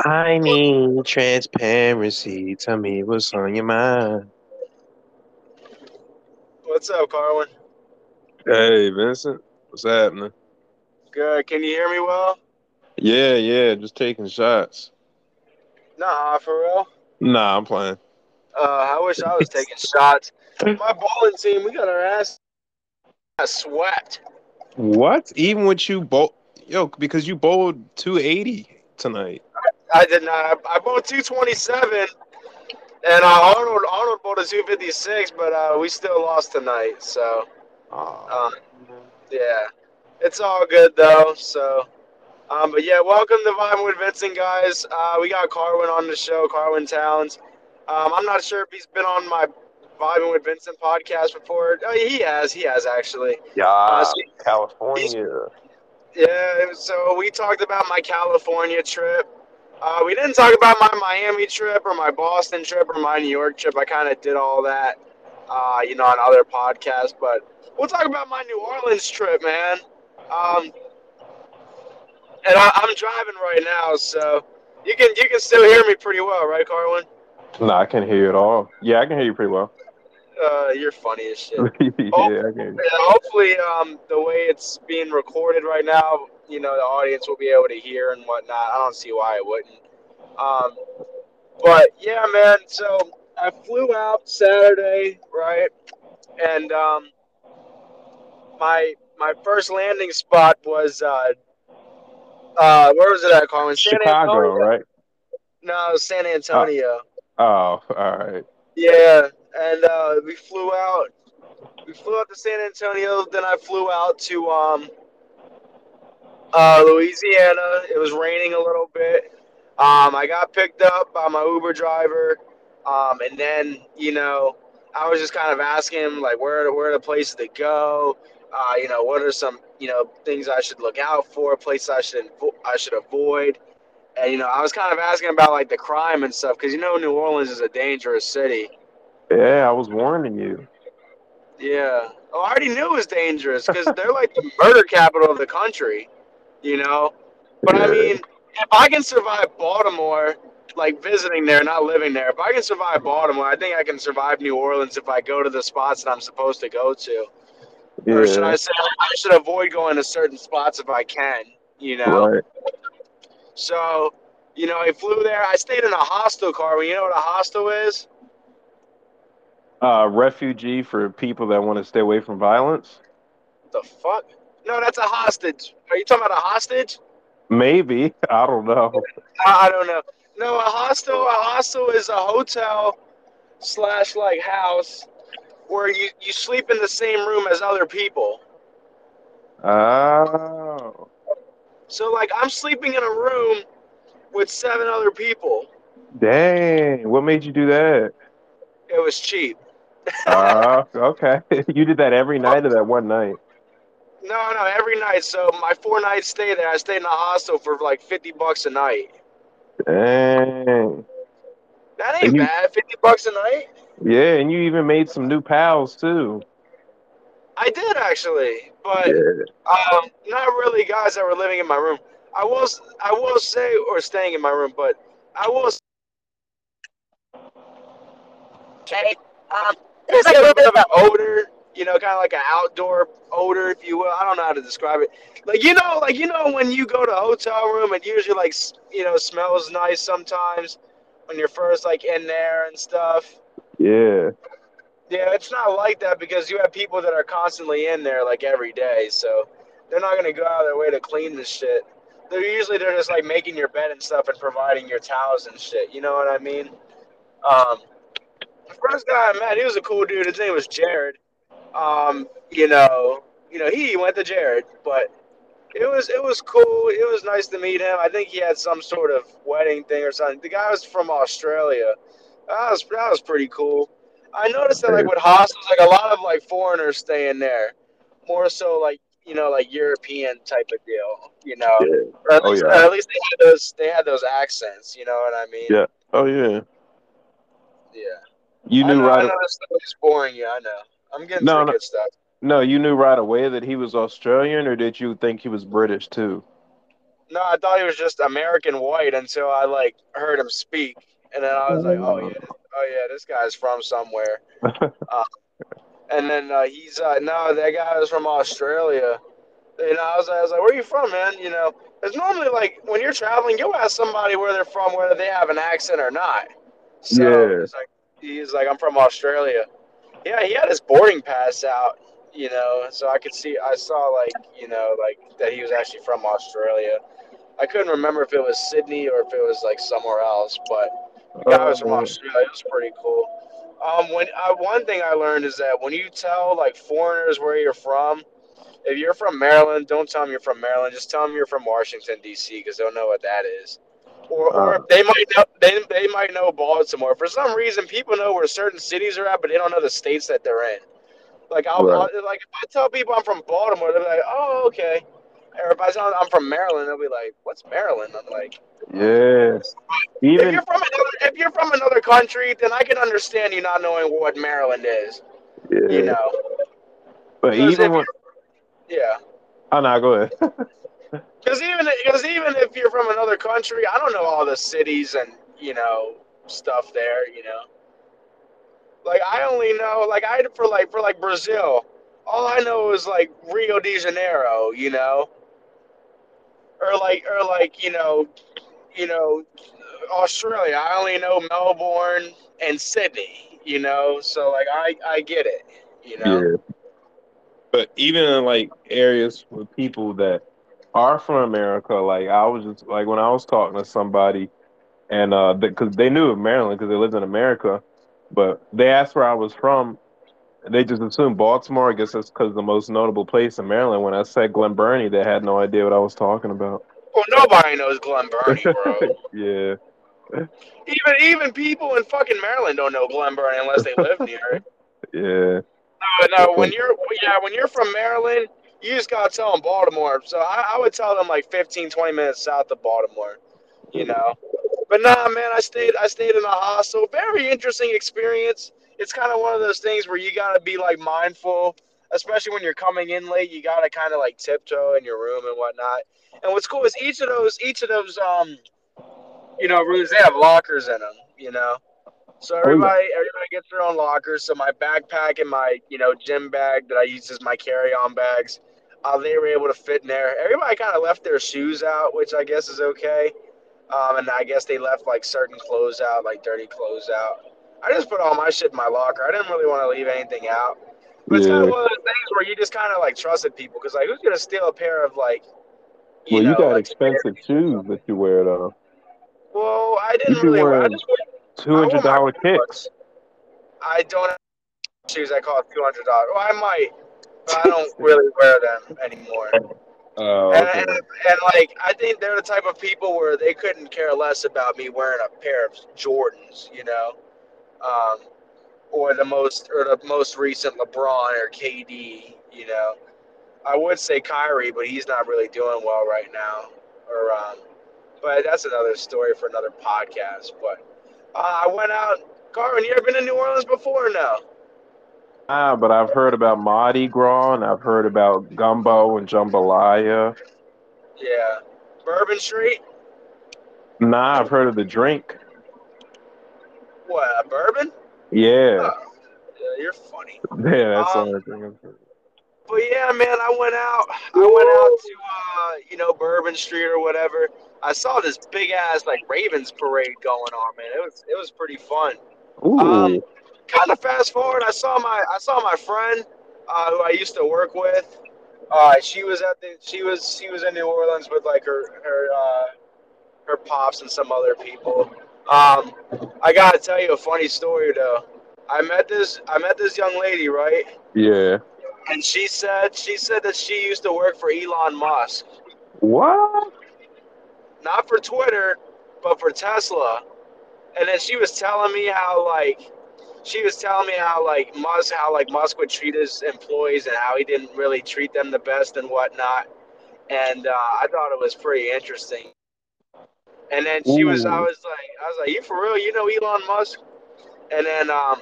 I need transparency. Tell me what's on your mind. What's up, Carwin? Hey, Vincent. What's happening? Good. Can you hear me well? Yeah, yeah, just taking shots. Nah, for real. Nah, I'm playing. Uh, I wish I was taking shots. My bowling team, we got our ass got swept. What? Even with you bowl, yo, because you bowled 280 tonight. I did not. I bowled 227, and uh, Arnold Arnold bowled a 256, but uh, we still lost tonight. So, um, yeah, it's all good though. So, um, but yeah, welcome to Vibing with Vincent, guys. Uh, we got Carwin on the show, Carwin Towns. Um, I'm not sure if he's been on my Vibing with Vincent podcast before. Oh, he has. He has actually. yeah, Uh, so- California. Yeah, so we talked about my California trip. Uh, we didn't talk about my Miami trip or my Boston trip or my New York trip. I kind of did all that, uh, you know, on other podcasts. But we'll talk about my New Orleans trip, man. Um, and I, I'm driving right now, so you can you can still hear me pretty well, right, Carwin? Nah, I can't hear you at all. Yeah, I can hear you pretty well. Uh, you're funny as shit. yeah, I can. Yeah, hopefully, um, the way it's being recorded right now, you know, the audience will be able to hear and whatnot. I don't see why it wouldn't. Um, but yeah, man. So I flew out Saturday, right? And um, my my first landing spot was uh, uh, where was it at, Carwin? San Chicago, Antonio. right? No, San Antonio. Oh, all right. Yeah, and uh, we flew out. We flew out to San Antonio. Then I flew out to um, uh, Louisiana. It was raining a little bit. Um, I got picked up by my Uber driver, um, and then you know I was just kind of asking him like where where are the places to go. Uh, you know what are some you know things I should look out for, places I should I should avoid. And you know I was kind of asking about like the crime and stuff because you know New Orleans is a dangerous city. Yeah, I was warning you. Yeah. Oh, I already knew it was dangerous because they're like the murder capital of the country, you know? But I mean, if I can survive Baltimore, like visiting there, not living there, if I can survive Baltimore, I think I can survive New Orleans if I go to the spots that I'm supposed to go to. Or should I Yeah, say, I should avoid going to certain spots if I can, you know? right. So, you know, I flew there. I stayed in a hostel car. Well, You know what a hostel is? Uh, refugee for people that want to stay away from violence. The fuck? No, that's a hostage. Are you talking about a hostage? Maybe I don't know. I I don't know. No, a hostel. A hostel is a hotel slash like house where you you sleep in the same room as other people. Oh, So like I'm sleeping in a room with seven other people. dang! What made you do that? It was cheap. Uh, okay. You did that every night or that one night? No, no, every night. So my four night stay there, I stayed in a hostel for like fifty bucks a night. Dang. That ain't you- bad. Fifty bucks a night. Yeah, and you even made some new pals too. I did actually, but Yeah. Um, not really guys that were living in my room. I will, I will say, or staying in my room, but I will. s- Okay. Um, there's like a little bit of an odor, you know, kind of like an outdoor odor, if you will. I don't know how to describe it. Like you know, like you know, when you go to a hotel room, it usually like you know smells nice sometimes when you're first like in there and stuff. Yeah. Yeah, it's not like that because you have people that are constantly in there like every day, so they're not gonna go out of their way to clean this shit. They're usually they're just like making your bed and stuff and providing your towels and shit. You know what I mean? Um, the first guy I met, he was a cool dude. His name was Jared. Um, you know, you know, he went to Jared, but it was it was cool. It was nice to meet him. I think he had some sort of wedding thing or something. The guy was from Australia. That was that was pretty cool. I noticed that like with hostels, like a lot of like foreigners staying there, more so like you know like European type of deal. You know, Yeah. at Oh, least, yeah. at least they had those they had those accents. You know what I mean? Yeah. Oh yeah. Yeah. You I knew know, I right. know this boring you. I know. I'm getting No, no. stuff. No, you knew right away that he was Australian, or did you think he was British too? No, I thought he was just American white until I like heard him speak, and then I was like, oh yeah, this, oh yeah, this guy's from somewhere. uh, and then uh, he's uh, no, that guy was from Australia. You know, I was, I was like, where are you from, man? You know, it's normally like when you're traveling, you'll ask somebody where they're from, whether they have an accent or not. So Yeah. he's like, he's like, I'm from Australia. Yeah, he had his boarding pass out, you know, so I could see, I saw like, you know, like that he was actually from Australia. I couldn't remember if it was Sydney or if it was like somewhere else, but the guy was from Oh, Australia. It was pretty cool. Um, when uh, one thing I learned is that when you tell like foreigners where you're from, if you're from Maryland, don't tell them you're from Maryland. Just tell them you're from Washington D.C. because they'll know what that is. Or, or Uh. they might know they, they might know Baltimore. For some reason, people know where certain cities are at, but they don't know the states that they're in. Like I'll, Right. I'll like if I tell people I'm from Baltimore, they'll be like, "Oh, okay." Or if I tell them I'm from Maryland, they'll be like, "What's Maryland?" I'm like, if Even you're from another if you're from another country, then I can understand you not knowing what Maryland is. yeah. You know, but even when yeah. oh no, go ahead. Because even because even if you're from another country, I don't know all the cities and you know stuff there. You know, like I only know like I for like for like Brazil, all I know is like Rio de Janeiro. You know, or like or like you know, you know, Australia. I only know Melbourne and Sydney. You know, so like I I get it. You know. Yeah. But even in like areas with people that are from America, like I was just like when I was talking to somebody, and uh, because they knew of Maryland because they lived in America, but they asked where I was from. and They just assumed Baltimore. I guess that's because the most notable place in Maryland. When I said Glen Burnie, they had no idea what I was talking about. Well, nobody knows Glen Burnie, bro. yeah, Even even people in fucking Maryland don't know Glen Burnie unless they live near it. yeah, No, no, when you're yeah, when you're from Maryland, you just gotta tell them Baltimore. So I, I would tell them like 15, 20 minutes south of Baltimore, you know. But nah, man, I stayed I stayed in a hostel. Very interesting experience. It's kind of one of those things where you gotta be like mindful, especially when you're coming in late. You gotta kind of like tiptoe in your room and whatnot. And what's cool is each of those each of those um, you know, rooms they have lockers in them. You know. So everybody, everybody gets their own lockers. So my backpack and my, you know, gym bag that I use as my carry-on bags, uh, they were able to fit in there. Everybody kind of left their shoes out, which I guess is okay. Um, and I guess they left like certain clothes out, like dirty clothes out. I just put all my shit in my locker. I didn't really want to leave anything out. But it's kind of one of those things where you just kind of like trusted people because like who's gonna steal a pair of like, you Well, you know, got like, expensive shoes that you wear though. Well, I didn't really. I wearing just wore two hundred dollar kicks. I don't have shoes that cost two hundred dollars. Well, I might, but I don't really wear them anymore. Oh, And, okay. and, and like, I think they're the type of people where they couldn't care less about me wearing a pair of Jordans, you know, um, or the most or the most recent LeBron or KD, you know. I would say Kyrie, but he's not really doing well right now. Or, um, but that's another story for another podcast. But uh, I went out. Carwin, you ever been to New Orleans before? or No. Ah, but I've heard about Mardi Gras and I've heard about gumbo and jambalaya. Yeah. Bourbon Street? Nah, I've heard of the drink. What, a bourbon? Yeah, Oh, yeah, you're funny. yeah, that's the Um, only thing I've heard. But yeah, man, I went out. I went out to, uh, you know, Bourbon Street or whatever. I saw this big ass like Ravens parade going on, man. It was it was pretty fun. Ooh, Um, kind of fast forward, I saw my I saw my friend uh, who I used to work with. Uh, she was at the she was she was in New Orleans with like her her uh, her pops and some other people. Um, I gotta tell you a funny story though. I met this I met this young lady right, yeah. and she said she said that she used to work for Elon Musk, What? not for Twitter, but for Tesla. And then she was telling me how like she was telling me how like Musk how like Musk would treat his employees and how he didn't really treat them the best and whatnot. And uh, I thought it was pretty interesting. And then she was I was like I was like, You for real? You know Elon Musk? And then um,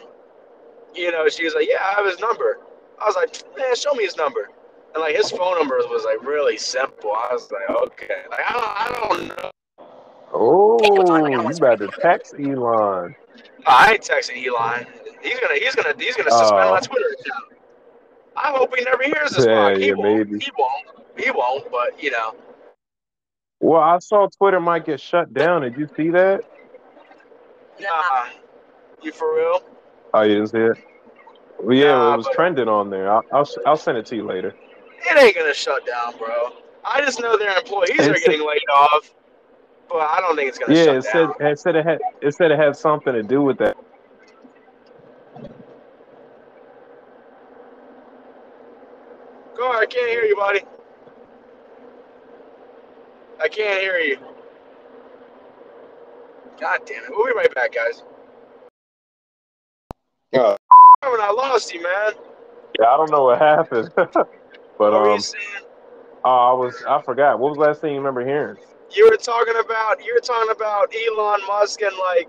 you know, she was like, Yeah, I have his number. I was like, Man, show me his number. and like his phone number was like really simple. I was like, okay, like I don't, I don't know. Oh, you about to text Elon? I ain't texting Elon. He's gonna, he's gonna, he's gonna suspend Oh. my Twitter account. I hope he never hears this. Yeah. He yeah, won't. maybe. He won't. He won't. But you know, Well, I saw Twitter might get shut down. Did you see that? nah. You for real? Oh, you didn't see it? Well, yeah, Nah, it was trending on there. I'll, I'll I'll send it to you later. It ain't gonna shut down, bro. I just know their employees are getting laid off, but I don't think it's gonna Yeah, shut it said down. it said it had it said it had something to do with that. Go I can't hear you, buddy. I can't hear you. God damn it. We'll be right back, guys. Yeah. When I lost you, man. Yeah, I don't know what happened, but what were um, you saying? oh, I was I forgot. What was the last thing you remember hearing? You were talking about you were talking about Elon Musk and like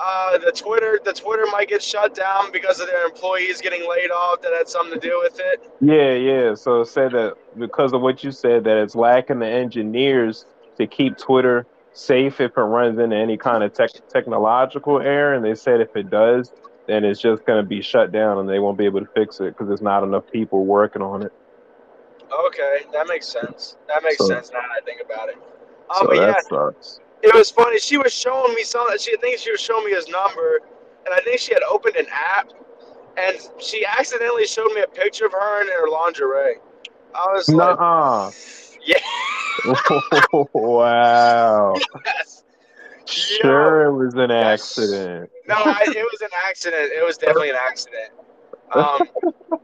uh, the Twitter the Twitter might get shut down because of their employees getting laid off. That had something to do with it. Yeah, yeah. So said that because of what you said, that it's lacking the engineers to keep Twitter safe if it runs into any kind of tech technological error. And they said if it does, then it's just going to be shut down and they won't be able to fix it because there's not enough people working on it. Okay, that makes sense. That makes So- sense now that I think about it. Oh, so but yeah, sucks. it was funny. She was showing me something. She I think she was showing me his number, and I think she had opened an app, and she accidentally showed me a picture of her in her lingerie. I was like, Nuh-uh. yeah, wow. yes. Sure, it was an accident. No, I, it was an accident. It was definitely an accident. Um,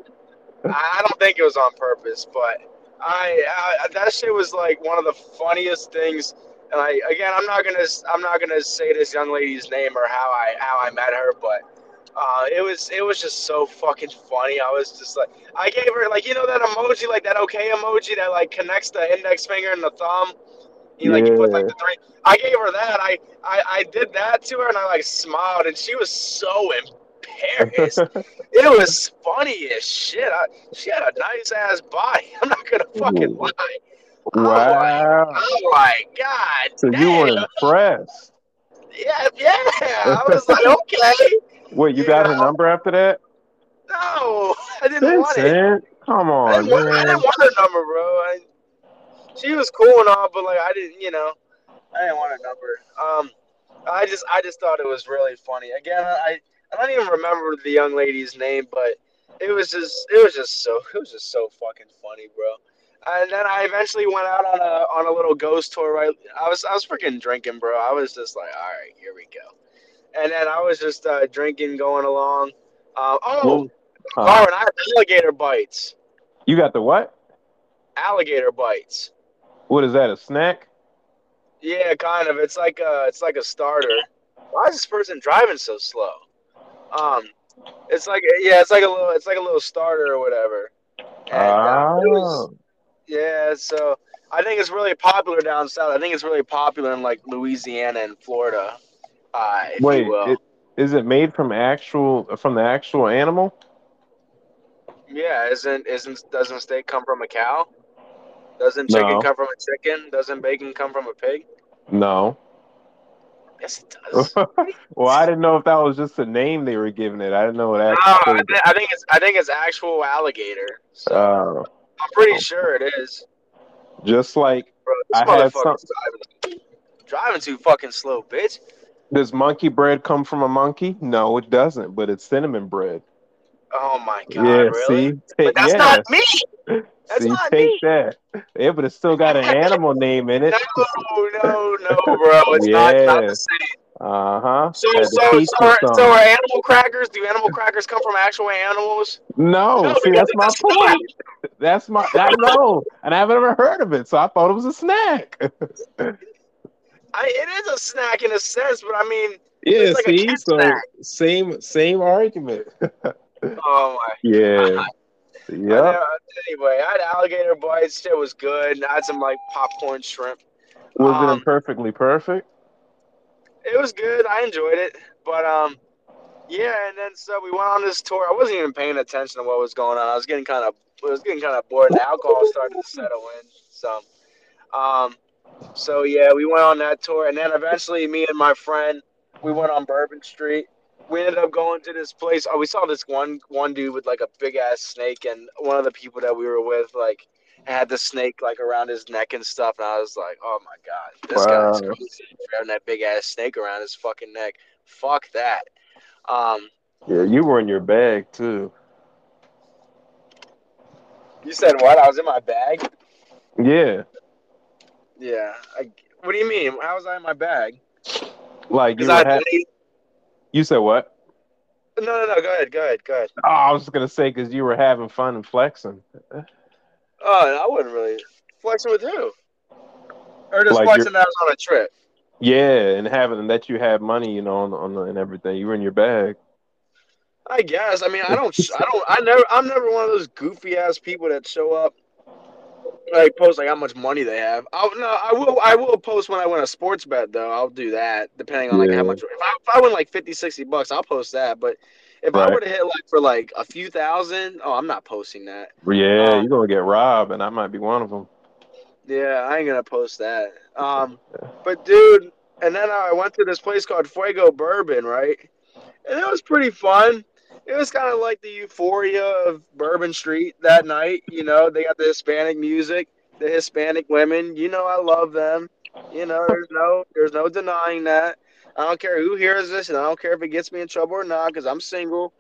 I don't think it was on purpose, but I, I that shit was like one of the funniest things. And I again, I'm not gonna I'm not gonna say this young lady's name or how I how I met her, but uh, it was it was just so fucking funny. I was just like I gave her like you know that emoji like that okay emoji that like connects the index finger and the thumb. You like you put like the three. I gave her that. I, I I did that to her and I like smiled and she was so embarrassed. it was funny as shit. I, she had a nice ass body. I'm not gonna fucking lie. Wow. Oh my god. So you were impressed. Yeah, yeah. I was like, okay. Wait, you got her number after that? No, I didn't want it. Come I on, didn't, want, I didn't want her number, bro. I, she was cool and all, but like I didn't, you know, I didn't want her number. Um, I just, I just thought it was really funny. Again, I, I don't even remember the young lady's name, but it was just, it was just so, it was just so fucking funny, bro. And then I eventually went out on a on a little ghost tour. Right, I was I was freaking drinking, bro. I was just like, all right, here we go. And then I was just uh, drinking, going along. Um, oh, Well, huh. Carwin, I had alligator bites. You got the what? Alligator bites. What is that? A snack? Yeah, kind of. It's like a, it's like a starter. Why is this person driving so slow? Um, it's like yeah, it's like a little, it's like a little starter or whatever. And, uh, it was- Oh, yeah, so I think it's really popular down south. I think it's really popular in like Louisiana and Florida. Uh, if wait. you will. It, is it made from actual from the actual animal? yeah, isn't isn't doesn't steak come from a cow? Doesn't chicken No. come from a chicken? Doesn't bacon come from a pig? No. Yes, it does. well, I didn't know if that was just a name they were giving it. I didn't know what No. I, thi- I think it's I think it's actual alligator. So Uh, I'm pretty sure it is. just like Bro, this I had motherfucker's driving, driving too fucking slow, bitch. does monkey bread come from a monkey? No, it doesn't. But it's cinnamon bread. Oh my god, yeah. really? See, But that's yeah. not me. That's see, not take me. that. Yeah, but it's still got an animal name in it. No, no, no, bro. It's not, it's not the same. Uh huh. So, so, so, are, so are animal crackers? Do animal crackers come from actual animals? No, No, see, that's my a snack. point. That's my. I know, and I've never heard of it, so I thought it was a snack. I, it is a snack in a sense, but I mean, yeah, It's like see, so snack. same same argument. oh my. yeah. Yep. Uh, anyway, I had alligator bites. It was good. I had some like popcorn shrimp. Was it um, imperfectly perfect? It was good. I enjoyed it. But um, yeah. And then so we went on this tour. I wasn't even paying attention to what was going on. I was getting kind of it was getting kind of bored. The alcohol started to settle in. So, um, so yeah, we went on that tour, and then eventually, me and my friend, we went on Bourbon Street. We ended up going to this place. Oh, we saw this one one dude with like a big ass snake, and one of the people that we were with, like, had the snake like around his neck and stuff. And I was like, oh my god, this Wow. guy's crazy having that big ass snake around his fucking neck. Fuck that. Um, Yeah, you were in your bag too. you said what? I was in my bag. Yeah, Yeah. I, what do you mean? How was I in my bag? like you Because were. I Ha- you said what? no, no, no. Go ahead. Go ahead. Go ahead. Oh, I was just gonna say because you were having fun and flexing. Oh, I wasn't really flexing with who? Or just Like flexing that I was on a trip. Yeah, and having that you had money, you know, on the, on the, and everything. You were in your bag. I guess. I mean, I don't. I don't. I never. I'm never one of those goofy ass people that show up, like post like how much money they have. I no. I will. I will post when I win a sports bet though. I'll do that depending on like Yeah. how much. If I, if I win like 50, 60 bucks, I'll post that. But if I were to hit like for like a few thousand, oh, I'm not posting that. Yeah, Um, you're gonna get robbed, and I might be one of them. Yeah, I ain't gonna post that. Um, but dude, and then I went to this place called Fuego Bourbon, right? And it was pretty fun. It was kind of like the euphoria of Bourbon Street that night. You know, they got the Hispanic music, the Hispanic women. You know, I love them. You know, there's no, there's no denying that. I don't care who hears this, and I don't care if it gets me in trouble or not, because I'm single.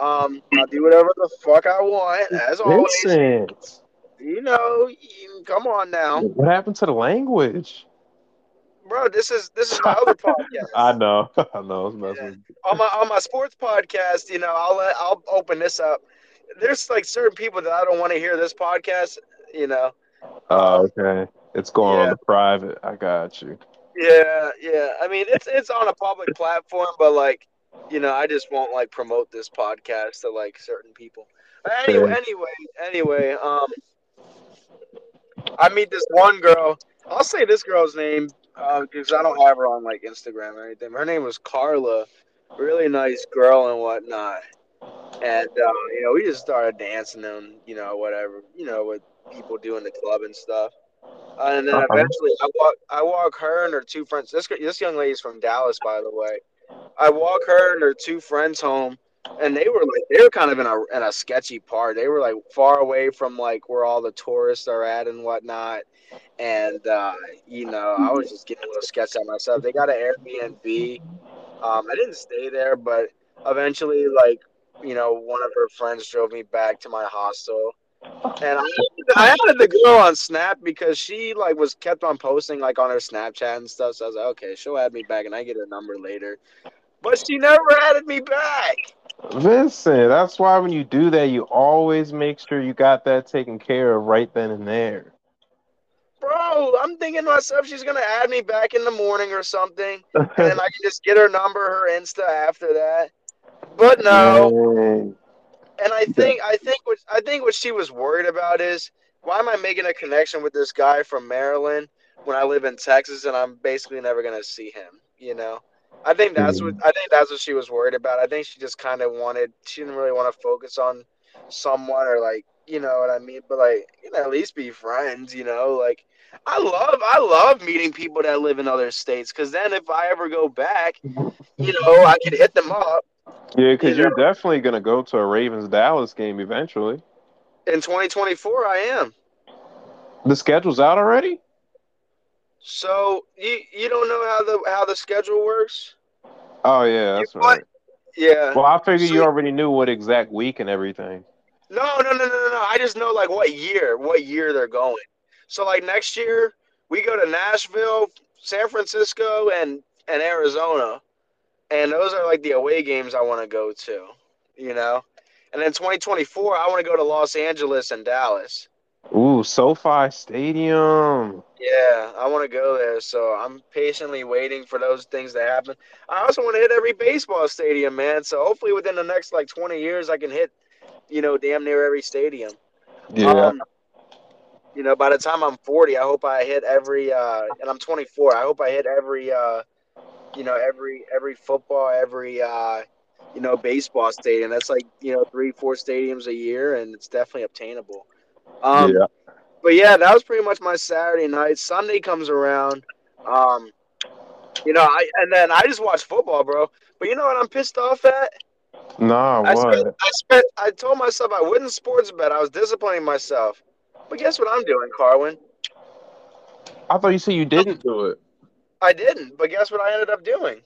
Um, I'll do whatever the fuck I want, as always. You know, come on now. what happened to the language? Bro. This is this is my other podcast. I know, I know. With on my on my sports podcast, you know, I'll let I'll open this up. There's like certain people that I don't want to hear this podcast. You know. Oh, okay. It's going on the private. I got you. Yeah, yeah. I mean, it's it's on a public platform, but like, you know, I just won't like promote this podcast to like certain people. Anyway, anyway, anyway. Um, I meet this one girl. I'll say this girl's name because I don't have her on like Instagram or anything. Her name was Carla. Really nice girl and whatnot. And uh, you know, we just started dancing and you know whatever you know what people do in the club and stuff. Uh, and then Uh-huh. eventually, I walk I walk her and her two friends. This girl- this young lady's from Dallas, by the way. I walk her and her two friends home, and they were like they were kind of in a in a sketchy part. They were like far away from like where all the tourists are at and whatnot. And uh, you know, I was just getting a little sketched out myself. They got an Airbnb. Um, I didn't stay there, but eventually, like you know, one of her friends drove me back to my hostel. And I, I added the girl on Snap because she like was kept on posting like on her Snapchat and stuff. So I was like, okay, she'll add me back, and I get her number later. But she never added me back. Vincent, that's why when you do that, you always make sure you got that taken care of right then and there. Bro, I'm thinking to myself she's gonna add me back in the morning or something, and then I can just get her number, her Insta after that. But no, and I think I think what I think what she was worried about is why am I making a connection with this guy from Maryland when I live in Texas and I'm basically never gonna see him, you know? I think that's what mm. I think that's what she was worried about. I think she just kind of wanted she didn't really want to focus on someone or like you know what I mean, but like you know at least be friends, you know? Like I love I love meeting people that live in other states because then if I ever go back, you know I could hit them up Yeah, because You you're definitely gonna go to a Ravens Dallas game eventually. in 2024. I am. The schedule's out already. So you you don't know how the how the schedule works? Oh yeah, that's right. Yeah. Well, I figured So- you already knew what exact week and everything. No, no, no, no, no, no. I just know like what year, what year they're going. So like next year we go to Nashville, San Francisco, and and Arizona, and those are like the away games I want to go to, you know. And then 2024, I want to go to Los Angeles and Dallas. Ooh, SoFi Stadium. Yeah, I want to go there. So I'm patiently waiting for those things to happen. I also want to hit every baseball stadium, man. So hopefully within the next like 20 years, I can hit, you know, damn near every stadium. Yeah. Um, you know, by the time I'm 40, I hope I hit every, uh, and I'm 24. I hope I hit every, uh, you know, every every football, every, uh, you know, baseball stadium. That's like you know three, four stadiums a year, and it's definitely obtainable. Um, yeah. But yeah, that was pretty much my Saturday night. Sunday comes around, um, you know, I and then I just watch football, bro. But you know what I'm pissed off at? Nah, I what? spent, I spent, I told myself I wouldn't sports bet. I was disciplining myself. But guess what I'm doing, Carwin? I thought you said you didn't do it. I didn't. But guess what I ended up doing?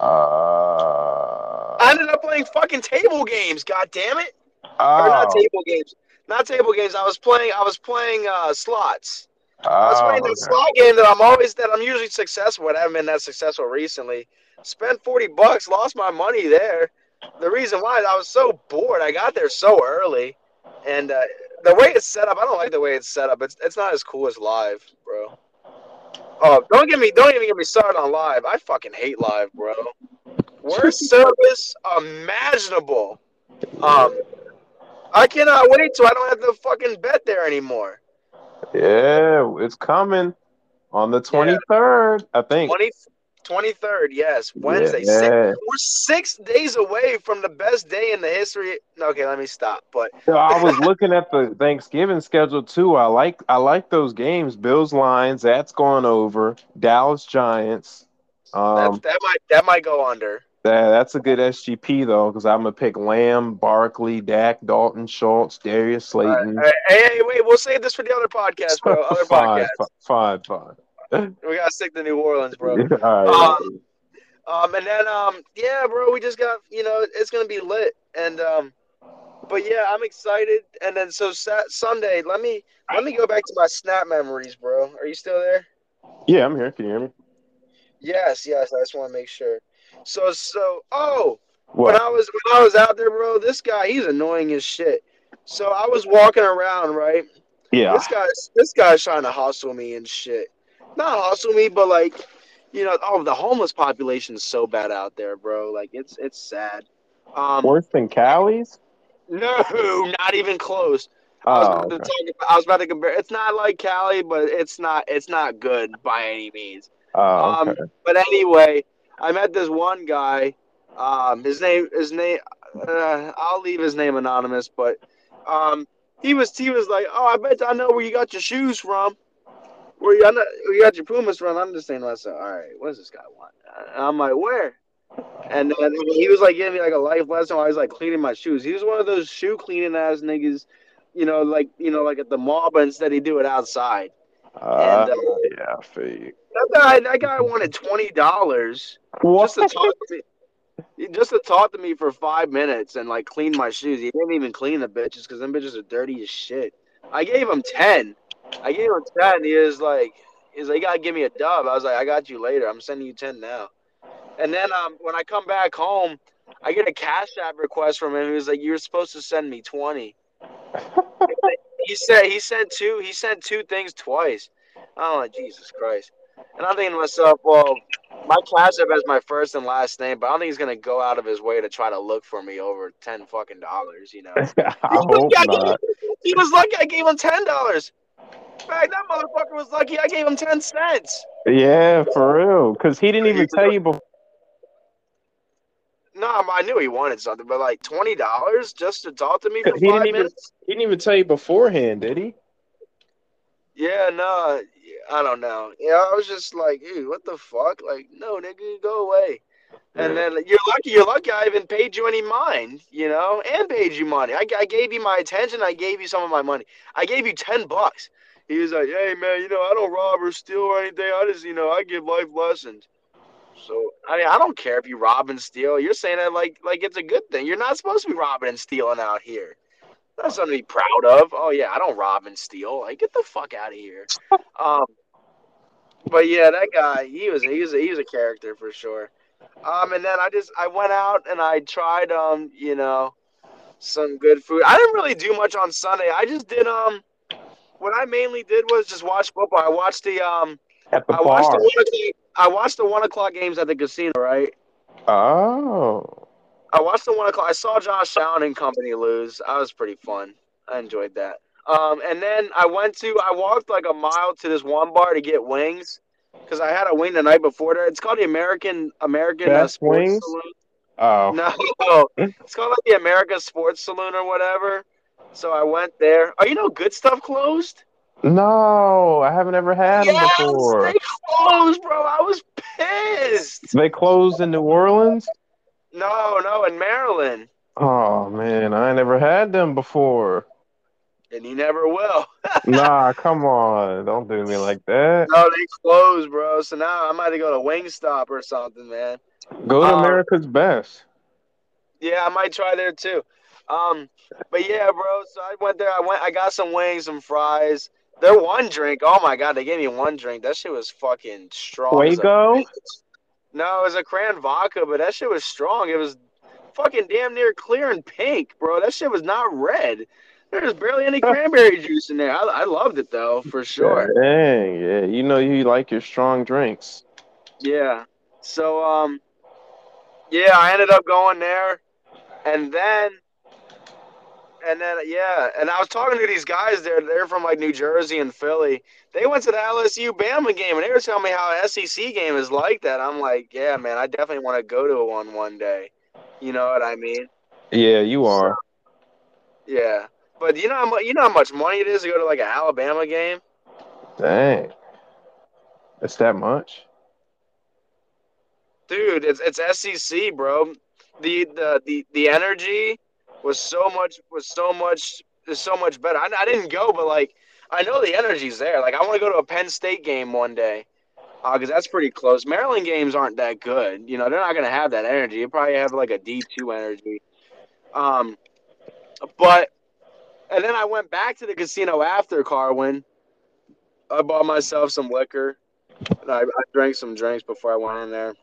Uh. I ended up playing fucking table games. God damn it! Or not Oh. table games. Not table games. I was playing. I was playing uh, slots. I was Oh, playing that okay. slot game that I'm always that I'm usually successful. But I haven't been that successful recently. Spent forty bucks, lost my money there. The reason why is I was so bored. I got there so early, and uh, the way it's set up, I don't like the way it's set up. It's it's not as cool as live, bro. Oh, don't get me don't even get me started on live. I fucking hate live, bro. Worst service imaginable. Um, I cannot wait till I don't have to fucking bet there anymore. Yeah, it's coming on the 23rd, I think. 20, 23rd, yes, Wednesday. Six, we're six days away from the best day in the history. Okay, let me stop. But So I was looking at the Thanksgiving schedule too. I like I like those games. Bills Lions, that's going over. Dallas Giants. that, Um, that might that might go under. That, that's a good SGP though, because I'm gonna pick Lamb, Barkley, Dak, Dalton, Schultz, Darius Slayton. right. Hey, hey, wait, we'll save this for the other podcast, bro. Other fine, podcast. fine, fine. We gotta stick to New Orleans, bro. All right. Um, Um, and then um, yeah, bro, we just got you know it's gonna be lit, and um, but yeah, I'm excited. And then so sat- Sunday, let me let me go back to my snap memories, bro. Are you still there? yeah, I'm here. Can you hear me? Yes, yes. I just want to make sure. So so oh, What? when I was when I was out there, bro, this guy he's annoying as shit. So I was walking around, right? yeah. This guy's this guy's trying to hustle me and shit. Not hustle me, but like, you know, oh, the homeless population is so bad out there, bro. Like, it's it's sad. Um, Worse than Cali's? no, not even close. I was, Oh, about to okay. talk, I was about to compare. It's not like Cali, but it's not it's not good by any means. Oh, Um, but anyway, I met this one guy. Um, his name, his name, uh, I'll leave his name anonymous, but um, he was he was like, oh, I bet I know where you got your shoes from. Where you, know, where you got your Pumas from? I'm just saying all right, what does this guy want? And I'm like, where? And then he was like giving me like a life lesson while I was like cleaning my shoes. He was one of those shoe cleaning ass niggas, you know, like you know, like at the mall, but instead he do it outside. Uh, and, uh, yeah, I feel you. That guy, that guy wanted twenty dollars just to talk to me, just to talk to me for five minutes and like clean my shoes. He didn't even clean the bitches because them bitches are dirty as shit. I gave him ten. I gave him ten. He was like, he's like, you gotta give me a dub. I was like, I got you later. I'm sending you ten now. And then um, when I come back home, I get a cash app request from him. He was like, you were supposed to send me twenty. he said he said two. He sent two things twice. Oh Jesus Christ! And I'm thinking to myself, well, my cash app has my first and last name, but I don't think he's gonna go out of his way to try to look for me over ten fucking dollars. You know? I hope not. He was lucky I gave him ten dollars. Fact, that motherfucker was lucky I gave him ten cents. Yeah, for real. Because he didn't even tell you before. No, I knew he wanted something, but like twenty dollars just to talk to me for He didn't five even- minutes. He didn't even tell you beforehand, did he? Yeah, no, I don't know. Yeah, I was just like, dude, what the fuck? Like, no, nigga, go away. And then you're lucky. You're lucky. I even paid you any mind, you know, and paid you money. I, I gave you my attention. I gave you some of my money. I gave you ten bucks. He was like, "Hey man, you know, I don't rob or steal or anything. I just, you know, I give life lessons." So I mean, I don't care if you rob and steal. You're saying that like like it's a good thing. You're not supposed to be robbing and stealing out here. That's something to be proud of. Oh yeah, I don't rob and steal. Like get the fuck out of here. Um, but yeah, that guy, he was he was he was a character for sure. Um, and then I just I went out and I tried um you know some good food. I didn't really do much on Sunday. I just did um what I mainly did was just watch football. I watched the um At the I watched the bar. one o'clock, I watched the one o'clock games at the casino. Right. Oh. I watched the one o'clock. I saw Josh Allen and company lose. That was pretty fun. I enjoyed that. Um, and then I went to I walked like a mile to this one bar to get wings because I had a wing the night before there. It's called the American American uh, Best Sports Wings? Saloon. Oh, No, it's called like the America Sports Saloon or whatever. So I went there. Oh, you know, Good Stuff closed. No, I haven't ever had them before. they closed, bro. I was pissed. They closed in New Orleans. No, no, in Maryland, Oh man, I never had them before. and you never will. Nah, come on, don't do me like that. No, they closed, bro. So now I might go to Wingstop or something, man. Go to Um, America's Best. Yeah, I might try there too. Um, but yeah, bro. So I went there. I went. I got some wings, some fries. Their one drink. Oh my god, they gave me one drink. That shit was fucking strong. Fuego? No, it was a cran vodka, but that shit was strong. It was fucking damn near clear and pink, bro. That shit was not red. There was barely any cranberry juice in there. I, I loved it though, for sure. Dang, yeah. You know you like your strong drinks. Yeah. So um yeah, I ended up going there and then and then yeah, and I was talking to these guys there, they're from like New Jersey and Philly. They went to the LSU Bama game and they were telling me how SEC game is like that. I'm like, yeah, man, I definitely want to go to one one day. You know what I mean? Yeah, you are. Yeah. But you know how much you know how much money it is to go to like an Alabama game? Dang. It's that much? Dude, it's it's SEC, bro. The the the, the energy was so much was so much is so much better. I, I didn't go, but like I know the energy's there. Like I want to go to a Penn State game one day, because that's pretty close. Maryland games aren't that good. You know, they're not gonna have that energy. You probably have like a D two energy. Um, but and then I went back to the casino after Carwin. I bought myself some liquor. I, I drank some drinks before I went in there.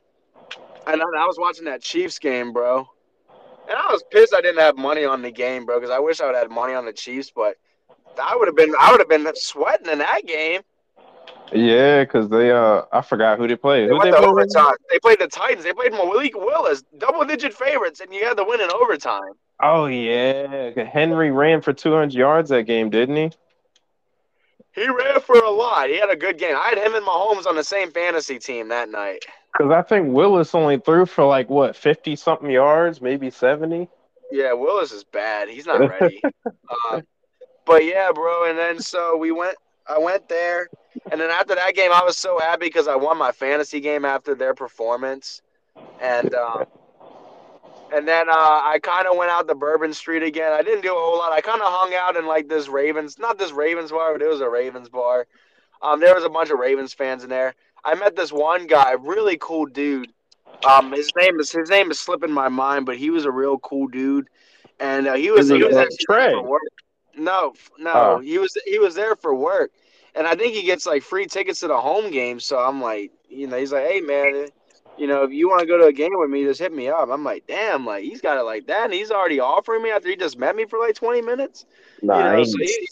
And I, I was watching that Chiefs game, bro. And I was pissed I didn't have money on the game, bro, because I wish I would have had money on the Chiefs, but I would have been I would have been sweating in that game. Yeah, because they uh I forgot who they played. They Who went they to overtime. They played the Titans. They played Malik Willis, double digit favorites, and you had to win in overtime. Oh yeah. Henry ran for two hundred yards that game, didn't he? He ran for a lot. He had a good game. I had him and Mahomes on the same fantasy team that night. Because I think Willis only threw for like what fifty something yards, maybe seventy. Yeah, Willis is bad. He's not ready. uh, but yeah, bro. And then so we went. I went there, and then after that game, I was so happy because I won my fantasy game after their performance, and um, and then uh, I kind of went out to Bourbon Street again. I didn't do a whole lot. I kind of hung out in like this Ravens, not this Ravens bar, but it was a Ravens bar. Um, there was a bunch of Ravens fans in there. I met this one guy, really cool dude. Um, his name is his name is slipping my mind, but he was a real cool dude, and uh, he was he was uh, actually there Trey? for work. No, no, Oh. he was he was there for work, and I think he gets like free tickets to the home game. So I'm like, you know, he's like, hey man, you know, if you want to go to a game with me, just hit me up. I'm like, damn, like he's got it like that, and he's already offering me after he just met me for like 20 minutes. You know, so he,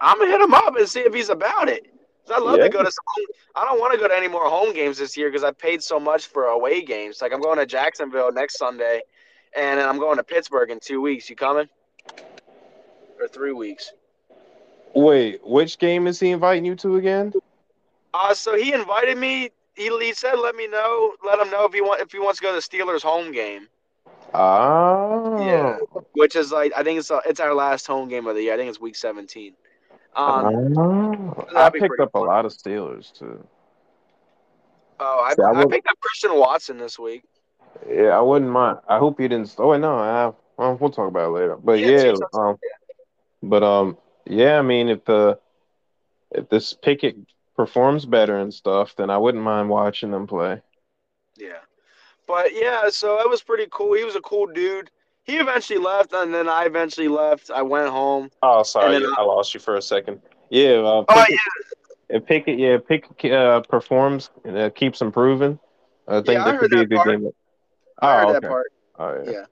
I'm gonna hit him up and see if he's about it. 'Cause I'd love Yeah. to go to some. I don't want to go to any more home games this year because I paid so much for away games. Like I'm going to Jacksonville next Sunday, and I'm going to Pittsburgh in two weeks. You coming? Or three weeks? Wait, which game is he inviting you to again? Uh, so he invited me. He, he said, "Let me know. Let him know if he want if he wants to go to the Steelers home game, Oh. Yeah. which is like I think it's uh, it's our last home game of the year. I think it's week 17. Um, Oh. I picked up a lot of Steelers too. oh, I, See, I I picked up Christian Watson this week. Yeah, I wouldn't mind. I hope you didn't. Oh wait, no, I. Well, we'll talk about it later. But Yeah, yeah, um, but um, yeah. I mean, if the if this Pickett performs better and stuff, then I wouldn't mind watching them play. Yeah. But yeah, so it was pretty cool. He was a cool dude. He eventually left, and then I eventually left. I went home. Oh, sorry, then- I lost you for a second. Yeah, uh, Oh Pickett, yeah, if Pickett, yeah, Pickett uh, performs and uh, keeps improving, I think Yeah, I that could heard be a good part. game. I heard Oh, that okay. part. Oh, yeah. Yeah.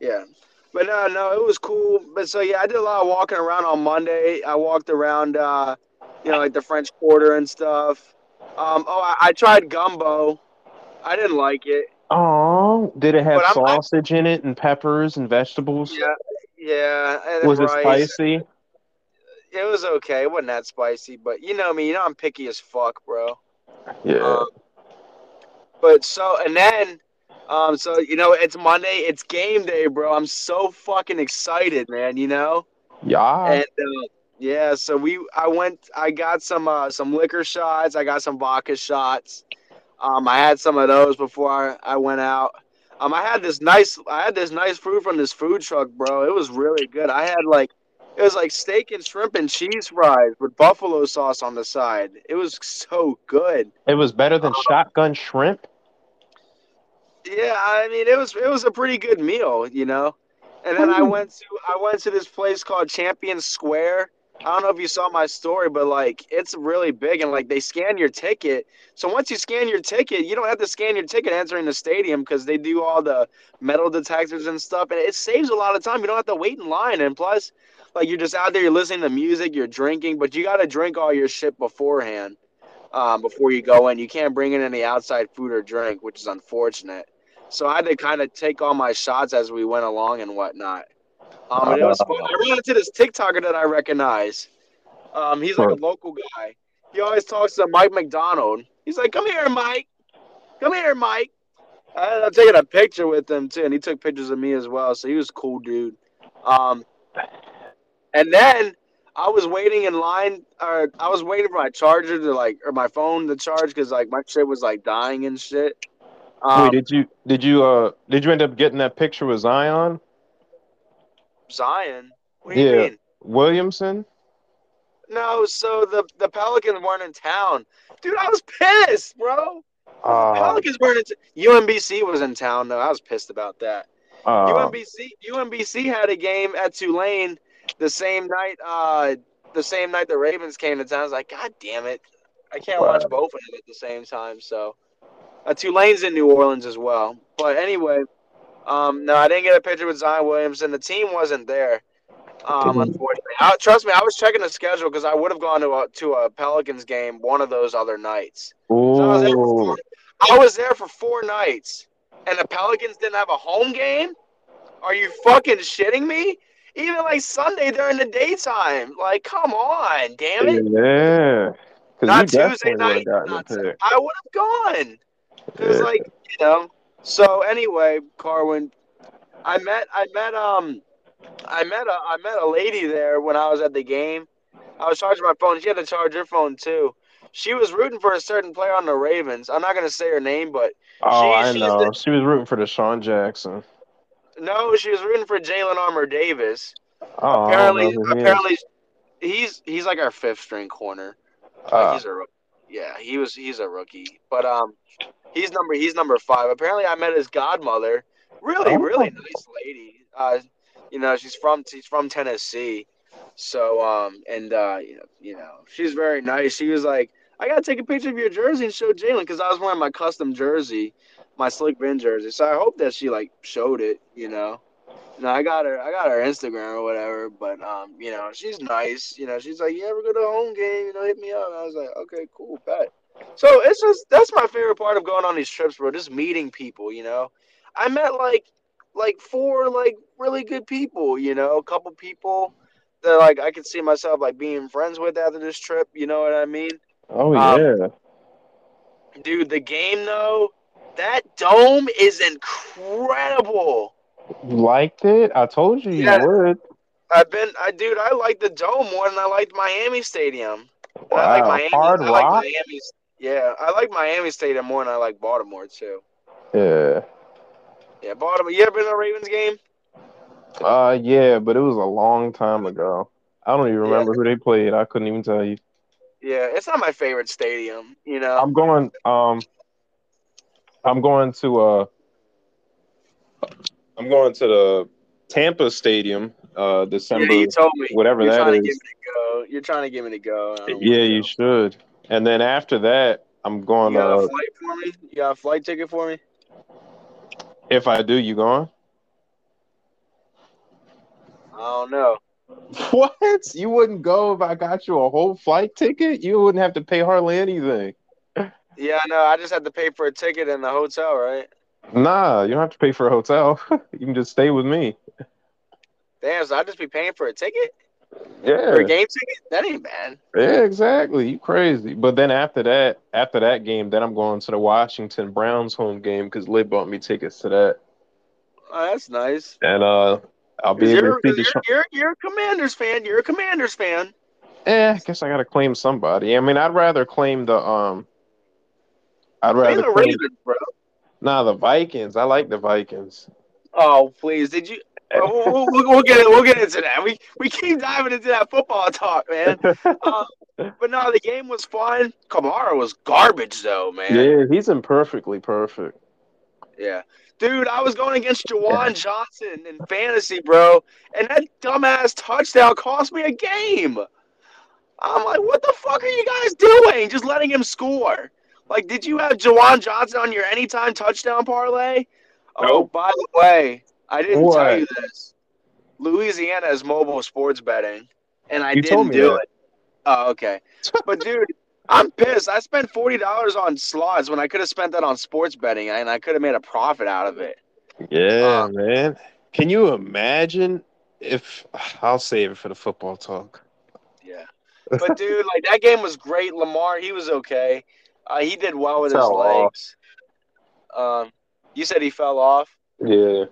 Yeah. But no, no, it was cool. But so yeah, I did a lot of walking around on Monday. I walked around, uh, you know, like the French Quarter and stuff. Um, oh, I, I tried gumbo. I didn't like it. Oh, did it have But sausage in it and peppers and vegetables? Yeah, yeah. And Was it rice. spicy? It was okay. It wasn't that spicy, but you know me. You know I'm picky as fuck, bro. Yeah. Um, but so and then Um, so you know, it's Monday, it's game day, bro. I'm so fucking excited, man. You know, Yeah. and uh, yeah, so we, I went, I got some, uh, some liquor shots, I got some vodka shots. Um, I had some of those before I, I went out. Um, I had this nice, I had this nice food from this food truck, bro. It was really good. I had like, it was like steak and shrimp and cheese fries with buffalo sauce on the side. It was so good. It was better than shotgun shrimp. Yeah, I mean it was it was a pretty good meal, you know. And then I went to I went to this place called Champion Square. I don't know if you saw my story, but like it's really big and like they scan your ticket. So once you scan your ticket, you don't have to scan your ticket entering the stadium because they do all the metal detectors and stuff, and it saves a lot of time. You don't have to wait in line, and plus, like you're just out there, you're listening to music, you're drinking, but you got to drink all your shit beforehand. Um, before you go in, you can't bring in any outside food or drink, which is unfortunate. So I had to kind of take all my shots as we went along and whatnot. Um, and it was fun. I ran into this TikToker that I recognize. Um, he's like a local guy. He always talks to Mike McDonald. He's like, "Come here, Mike. Come here, Mike." I ended up taking a picture with him too, and he took pictures of me as well. So he was a cool dude. Um, and then I was waiting in line, or I was waiting for my charger to like, or my phone to charge because like my shit was like dying and shit. Um, Wait, did you did you uh did you end up getting that picture with Zion Zion. What do you Yeah. mean? Williamson? No, so the the Pelicans weren't in town, dude. I was pissed, bro. Uh, Pelicans weren't in. T- UMBC was in town though. I was pissed about that. uh, UMBC UMBC had a game at Tulane the same night. Uh, the same night the Ravens came to town. I was like, God damn it, I can't Wow. watch both of them at the same time. So, uh, Tulane's in New Orleans as well. But anyway, um, no, I didn't get a picture with Zion Williams, and The team wasn't there. Um, unfortunately, I, trust me, I was checking the schedule because I would have gone to a to a Pelicans game one of those other nights. So I was there for Ooh. four, I was there for four nights, and the Pelicans didn't have a home game. Are you fucking shitting me? Even like Sunday during the daytime, like come on, damn it! Yeah. Not Tuesday night. have gotten a Not. I would have gone because Yeah. like you know. So anyway, Carwin, I met I met um I met a I met a lady there when I was at the game. I was charging my phone. She had to charge her phone too. She was rooting for a certain player on the Ravens. I'm not gonna say her name, but Oh, she- I know. the- She was rooting for DeSean Jackson. no, she was rooting for Jalyn Armour-Davis. Oh, apparently, I don't know who he apparently, he's he's like our fifth string corner. Like Ah, he's a yeah, he was he's a rookie, but um, he's number he's number five. Apparently, I met his godmother. Really, Oh. really nice lady. Uh, you know, she's from she's from Tennessee. So um, and uh, you know, you know, she's very nice. She was like, I gotta take a picture of your jersey and show Jalyn because I was wearing my custom jersey, my slick bin jersey. So I hope that she like showed it. You know. No, I got her. I got her Instagram or whatever. But um, you know, she's nice. You know, she's like, you ever go to a home game? You know, hit me up. And I was like, okay, cool, bet. So it's just that's my favorite part of going on these trips, bro. Just meeting people. You know, I met like like four like really good people. You know, a couple people that like I could see myself like being friends with after this trip. You know what I mean? oh um, yeah. Dude, the game though, that dome is incredible. You liked it? I told you you would. I've been, I dude, I like the dome more than I liked Miami Stadium. And I like Wow. Miami. Hard I like rock? Miami. Yeah, I like Miami Stadium more than I like Baltimore too. Yeah. Yeah, Baltimore. You ever been to a Ravens game? Uh, yeah, but it was a long time ago. I don't even Yeah. remember who they played. I couldn't even tell you. Yeah, it's not my favorite stadium. You know. I'm going. Um, I'm going to. Uh, I'm going to the Tampa Stadium. Uh, yeah, December, you told me. whatever You're that trying to is. get me to go. You're trying to get me to go. Yeah, you go. should. And then after that, I'm going. You got a Uh, flight for me? You got a flight ticket for me? if I do, you going? I don't know. What? You wouldn't go if I got you a whole flight ticket? You wouldn't have to pay hardly anything. Yeah, no. I just had to pay for a ticket in the hotel, right? Nah, you don't have to pay for a hotel. you can just stay with me. Damn, so I just be paying for a ticket? Yeah, For a game ticket, that ain't bad. yeah, exactly. You crazy. But then after that, after that game, then I'm going to the Washington Browns home game because Lee bought me tickets to that, Oh, that's nice. and uh, I'll be able You're, to see the. you're, you're, you're a Commanders fan. You're a Commanders fan. Eh, I guess I gotta claim somebody. I mean, I'd rather claim the um. I'd Claim rather the claim Ravens, bro. Nah the Vikings. I like the Vikings. Oh, please. Did you? We'll, we'll, we'll, get it. We'll get into that. We we keep diving into that football talk, man. Uh, but no, the game was fun. Kamara was garbage, though, man. yeah, he's imperfectly perfect. Yeah. Dude, I was going against Juwan Johnson in fantasy, bro, and that dumbass touchdown cost me a game. I'm like, what the fuck are you guys doing? Just letting him score. Like, did you have Juwan Johnson on your anytime touchdown parlay? Oh, Nope. by the way, I didn't What? tell you this. Louisiana has mobile sports betting, and I You didn't do that. it. Oh, okay. But dude, I'm pissed. I spent forty dollars on slots when I could have spent that on sports betting, and I could have made a profit out of it. Yeah, Uh, man. Can you imagine if I'll save it for the football talk? Yeah. But dude, like that game was great. Lamar, he was okay. Uh, he did well with his off. legs. Um, you said he fell off. Yeah.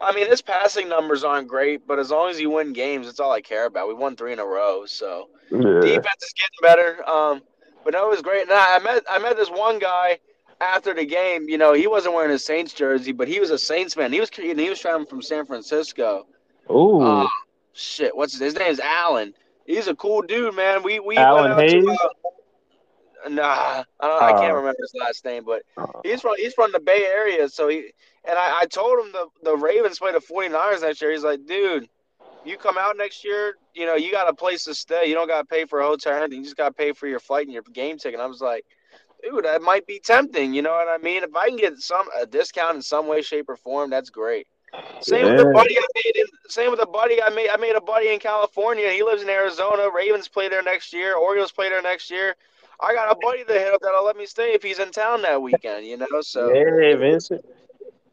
I mean, his passing numbers aren't great, but as long as you win games, that's all I care about. We won three in a row, so Yeah. defense is getting better. Um, but no, it was great. Now I met I met this one guy after the game. You know, he wasn't wearing his Saints jersey, but he was a Saints fan. He was he was traveling from San Francisco. Oh Uh, shit, what's his, his name's Allen? He's a cool dude, man. We we Alan went out Hayes? to uh, nah, I don't I can't Oh. remember his last name, but Uh, he's from he's from the Bay Area, so he and I, I told him the the Ravens play the 49ers next year. He's like, dude, you come out next year, you know, you got a place to stay. You don't got to pay for a hotel or anything. You just got to pay for your flight and your game ticket. I was like, dude, that might be tempting. You know what I mean? If I can get some a discount in some way, shape, or form, that's great. Same with the buddy I made. In, same with the buddy I made. I made a buddy in California. He lives in Arizona. Ravens play there next year. Orioles play there next year. I got a buddy that hit up that'll let me stay if he's in town that weekend. You know, so yeah, Vincent.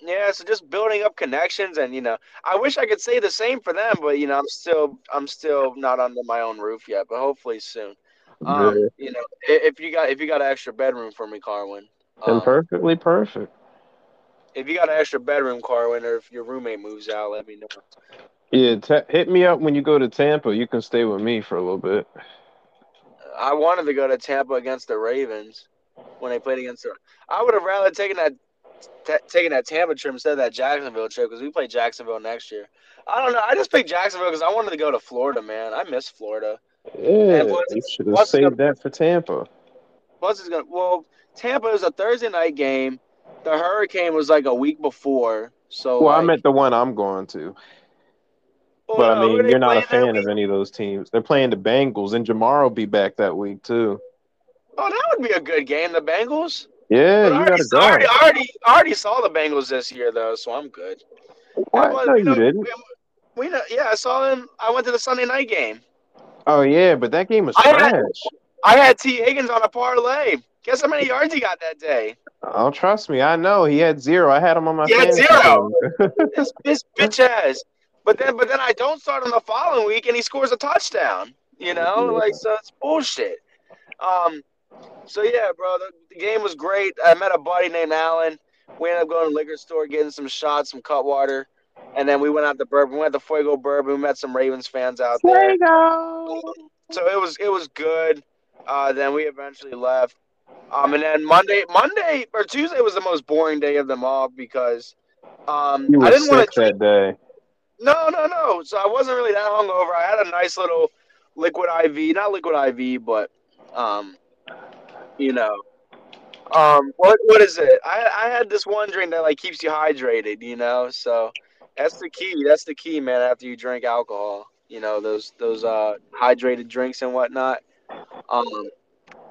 yeah, so just building up connections, and you know, I wish I could say the same for them, but you know, I'm still, I'm still not under my own roof yet, but hopefully soon. Um, Yeah. you know, if you got, if you got an extra bedroom for me, Carwin, um, Imperfectly perfect. if you got an extra bedroom, Carwin, or if your roommate moves out, let me know. Yeah, ta hit me up when you go to Tampa. You can stay with me for a little bit. I wanted to go to Tampa against the Ravens when they played against the. I would have rather taken that, ta taken that Tampa trip instead of that Jacksonville trip because we play Jacksonville next year. I don't know. I just picked Jacksonville because I wanted to go to Florida, man. I miss Florida. Yeah, And plus- you should have saved that for Tampa. Plus, it's gonna. Well, Tampa is a Thursday night game. The hurricane was like a week before, so. Well, I like, meant the one I'm going to. Well, But I mean, you're not a fan of any of those teams. They're playing the Bengals, and Ja'Marr will be back that week too. Oh, that would be a good game. The Bengals. Yeah, But I you already, gotta go. I already, already, already saw the Bengals this year though, so I'm good. What? Well, No, you know- didn't. We, know, yeah, I saw them. I went to the Sunday night game. Oh yeah, but that game was I had- trash. I had Tee Higgins on a parlay. Guess how many yards he got that day? Oh, trust me, I know he had zero. I had him on my He had zero. This, this bitch ass. But then, but then I don't start him the following week, and he scores a touchdown. You know, Yeah. like so it's bullshit. Um, so yeah, bro, the, the game was great. I met a buddy named Alan. We ended up going to the liquor store, getting some shots, some Cutwater, and then we went out to Bourbon. We went to Fuego Bourbon. We met some Ravens fans out there. Fuego. So it was it was good. Uh, then we eventually left. Um, and then Monday, Monday or Tuesday was the most boring day of them all because um, I were didn't want to drink. that day. No, no, no. So I wasn't really that hungover. I had a nice little liquid IV, not liquid IV, but um, you know, um, what what is it? I I had this one drink that like keeps you hydrated, you know. So that's the key. That's the key, man. After you drink alcohol, you know those those uh hydrated drinks and whatnot. Um,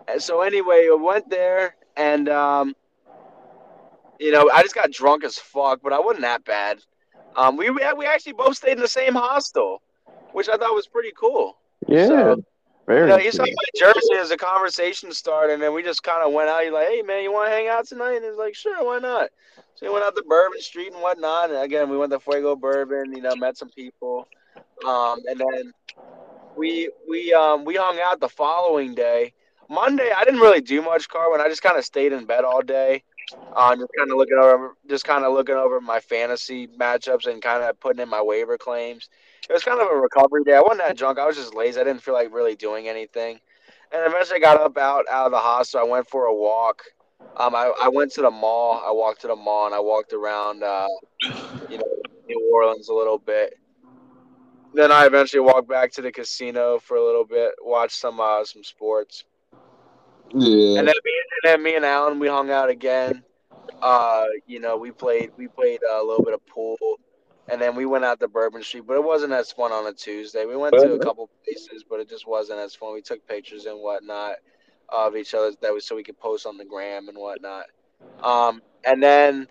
and so anyway, I went there and um, you know, I just got drunk as fuck, but I wasn't that bad. Um, we we actually both stayed in the same hostel, which I thought was pretty cool. Yeah, So, very. You know, he saw cool. my jersey as the conversation started, and then we just kind of went out. He's like, "Hey, man, you want to hang out tonight?" And he's like, "Sure, why not?" So we went out to Bourbon Street and whatnot. And again, we went to Fuego Bourbon. You know, met some people. Um, and then we we um we hung out the following day. Monday, I didn't really do much, Carwin. I just kind of stayed in bed all day. Uh, just kind of looking over, just kind of looking over my fantasy matchups and kind of putting in my waiver claims. It was kind of a recovery day. I wasn't that drunk. I was just lazy. I didn't feel like really doing anything. And eventually, I got up out out of the hospital. I went for a walk. Um, I, I went to the mall. I walked to the mall and I walked around, uh, you know, New Orleans a little bit. Then I eventually walked back to the casino for a little bit, watched some uh, some sports. Yeah. And then me and then me and Alan we hung out again. Uh, you know, we played we played uh, a little bit of pool, and then we went out to Bourbon Street, but it wasn't as fun on a Tuesday. We went to a couple places, but it just wasn't as fun. We took pictures and whatnot of each other that was so we could post on the gram and whatnot. Um, and then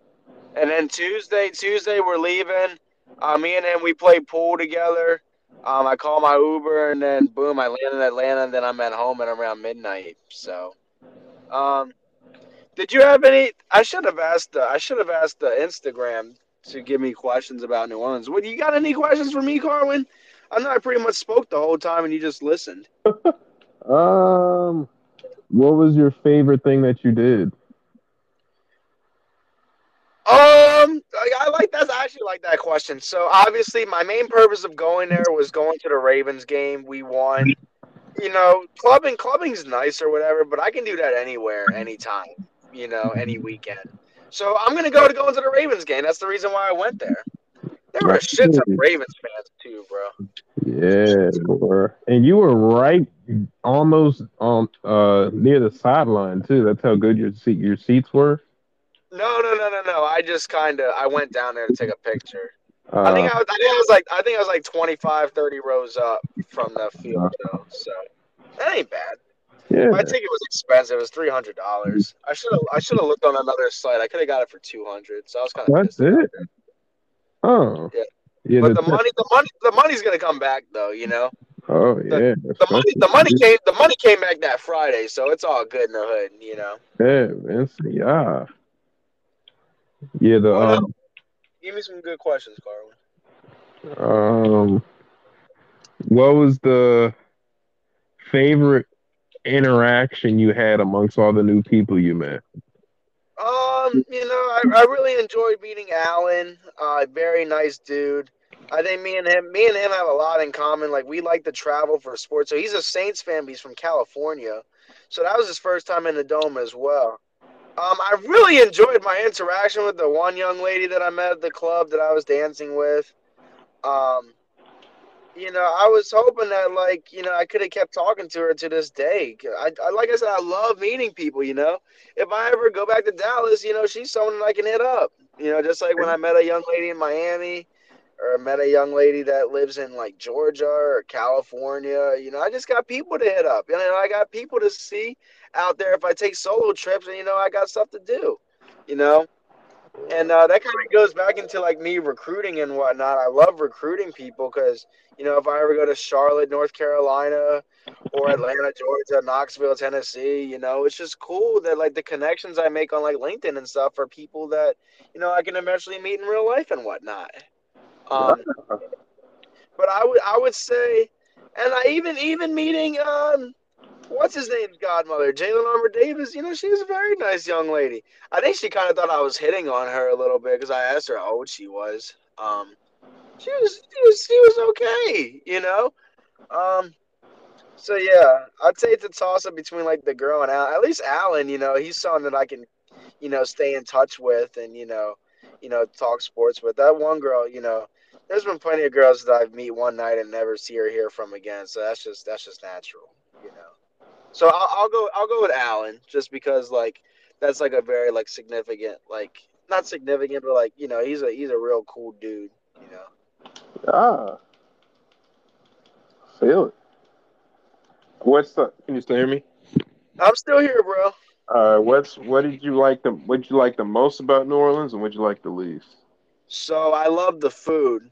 and then Tuesday, Tuesday we're leaving. Uh, me and him we played pool together. Um, I call my Uber and then boom, I land in Atlanta and then I'm at home at around midnight. So, um, did you have any? I should have asked. I should have asked the Instagram to give me questions about New Orleans. What you got? Any questions for me, Carwin? I know I pretty much spoke the whole time and you just listened. um, what was your favorite thing that you did? Um, I, I like that. I actually like that question. So obviously, my main purpose of going there was going to the Ravens game. We won. You know, clubbing clubbing's nice or whatever, but I can do that anywhere, anytime. You know, any weekend. So I'm gonna go to go into the Ravens game. That's the reason why I went there. There were a shit of Ravens fans too, bro. Yeah, bro. And you were right, almost on uh near the sideline too. That's how good your seat your seats were. No, no, no, no, no. I just kind of I went down there to take a picture. Uh, I think I, was, I think I was like I think I was like 25, 30 rows up from the field though. So that ain't bad. yeah. My ticket was expensive. It was three hundred dollars. I should have I should have looked on another site. I could have got it for two hundred. So I was kind of That's it. Oh. Yeah. Yeah. But the- the money, the money, the money's gonna come back though. You know, oh yeah. the money, the money came, the money came back that Friday, so it's all good in the hood. You know. Yeah, Vince, yeah. Yeah, the um, Give me some good questions, Carl. um what was the favorite interaction you had amongst all the new people you met? Um, you know, I, I really enjoyed meeting Alan. Uh, very nice dude. I think me and him, me and him have a lot in common. Like we like to travel for sports. So he's a Saints fan, but he's from California. So that was his first time in the dome as well. Um, I really enjoyed my interaction with the one young lady that I met at the club that I was dancing with. Um, you know, I was hoping that like you know I could have kept talking to her to this day. I, I like I said, I love meeting people. You know, if I ever go back to Dallas, you know, she's someone I can hit up. You know, just like when I met a young lady in Miami, or met a young lady that lives in like Georgia or California. You know, I just got people to hit up. You know, I got people to see out there if I take solo trips, and you know, I got stuff to do. You know, and uh, that kind of goes back into like me recruiting and whatnot. I love recruiting people because you know if I ever go to Charlotte, North Carolina, or Atlanta, Georgia, Knoxville, Tennessee, you know it's just cool that like the connections I make on like LinkedIn and stuff are people that you know I can eventually meet in real life and whatnot. Um, but I would I would say, and I even even meeting um what's his name's godmother, Jalyn Armour-Davis. You know, she was a very nice young lady. I think she kind of thought I was hitting on her a little bit because I asked her how old she was. Um, she was, she was, she was okay. You know. Um, so yeah, I'd say it's a toss up between like the girl and Al. At least Alan, you know, he's someone that I can, you know, stay in touch with and you know, you know, talk sports with. That one girl, you know. There's been plenty of girls that I meet one night and never see or hear from again. So that's just that's just natural. So I'll, I'll go I'll go with Allen just because like that's like a very like significant like not significant but like you know he's a he's a real cool dude you know. Ah. Feel it. What's the can you still hear me? I'm still here, bro. Uh what's what did you like the what did you like the most about New Orleans and what did you like the least? So I love the food.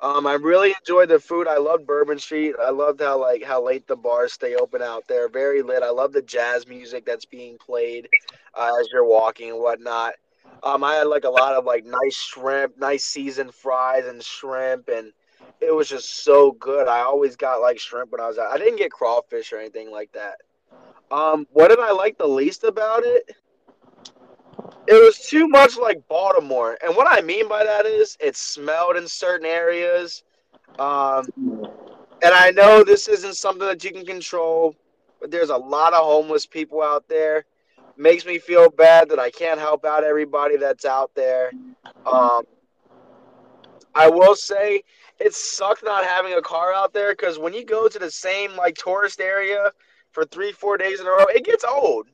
Um, I really enjoyed the food. I loved Bourbon Street. I loved how like how late the bars stay open out there. Very lit. I love the jazz music that's being played uh, as you're walking and whatnot. Um, I had like a lot of like nice shrimp, nice seasoned fries and shrimp, and it was just so good. I always got like shrimp when I was out. I didn't get crawfish or anything like that. Um, what did I like the least about it? It was too much like Baltimore, and what I mean by that is it smelled in certain areas. Um, and I know this isn't something that you can control, but there's a lot of homeless people out there. Makes me feel bad that I can't help out everybody that's out there. Um, I will say it sucked not having a car out there because when you go to the same like tourist area for three, four days in a row, it gets old.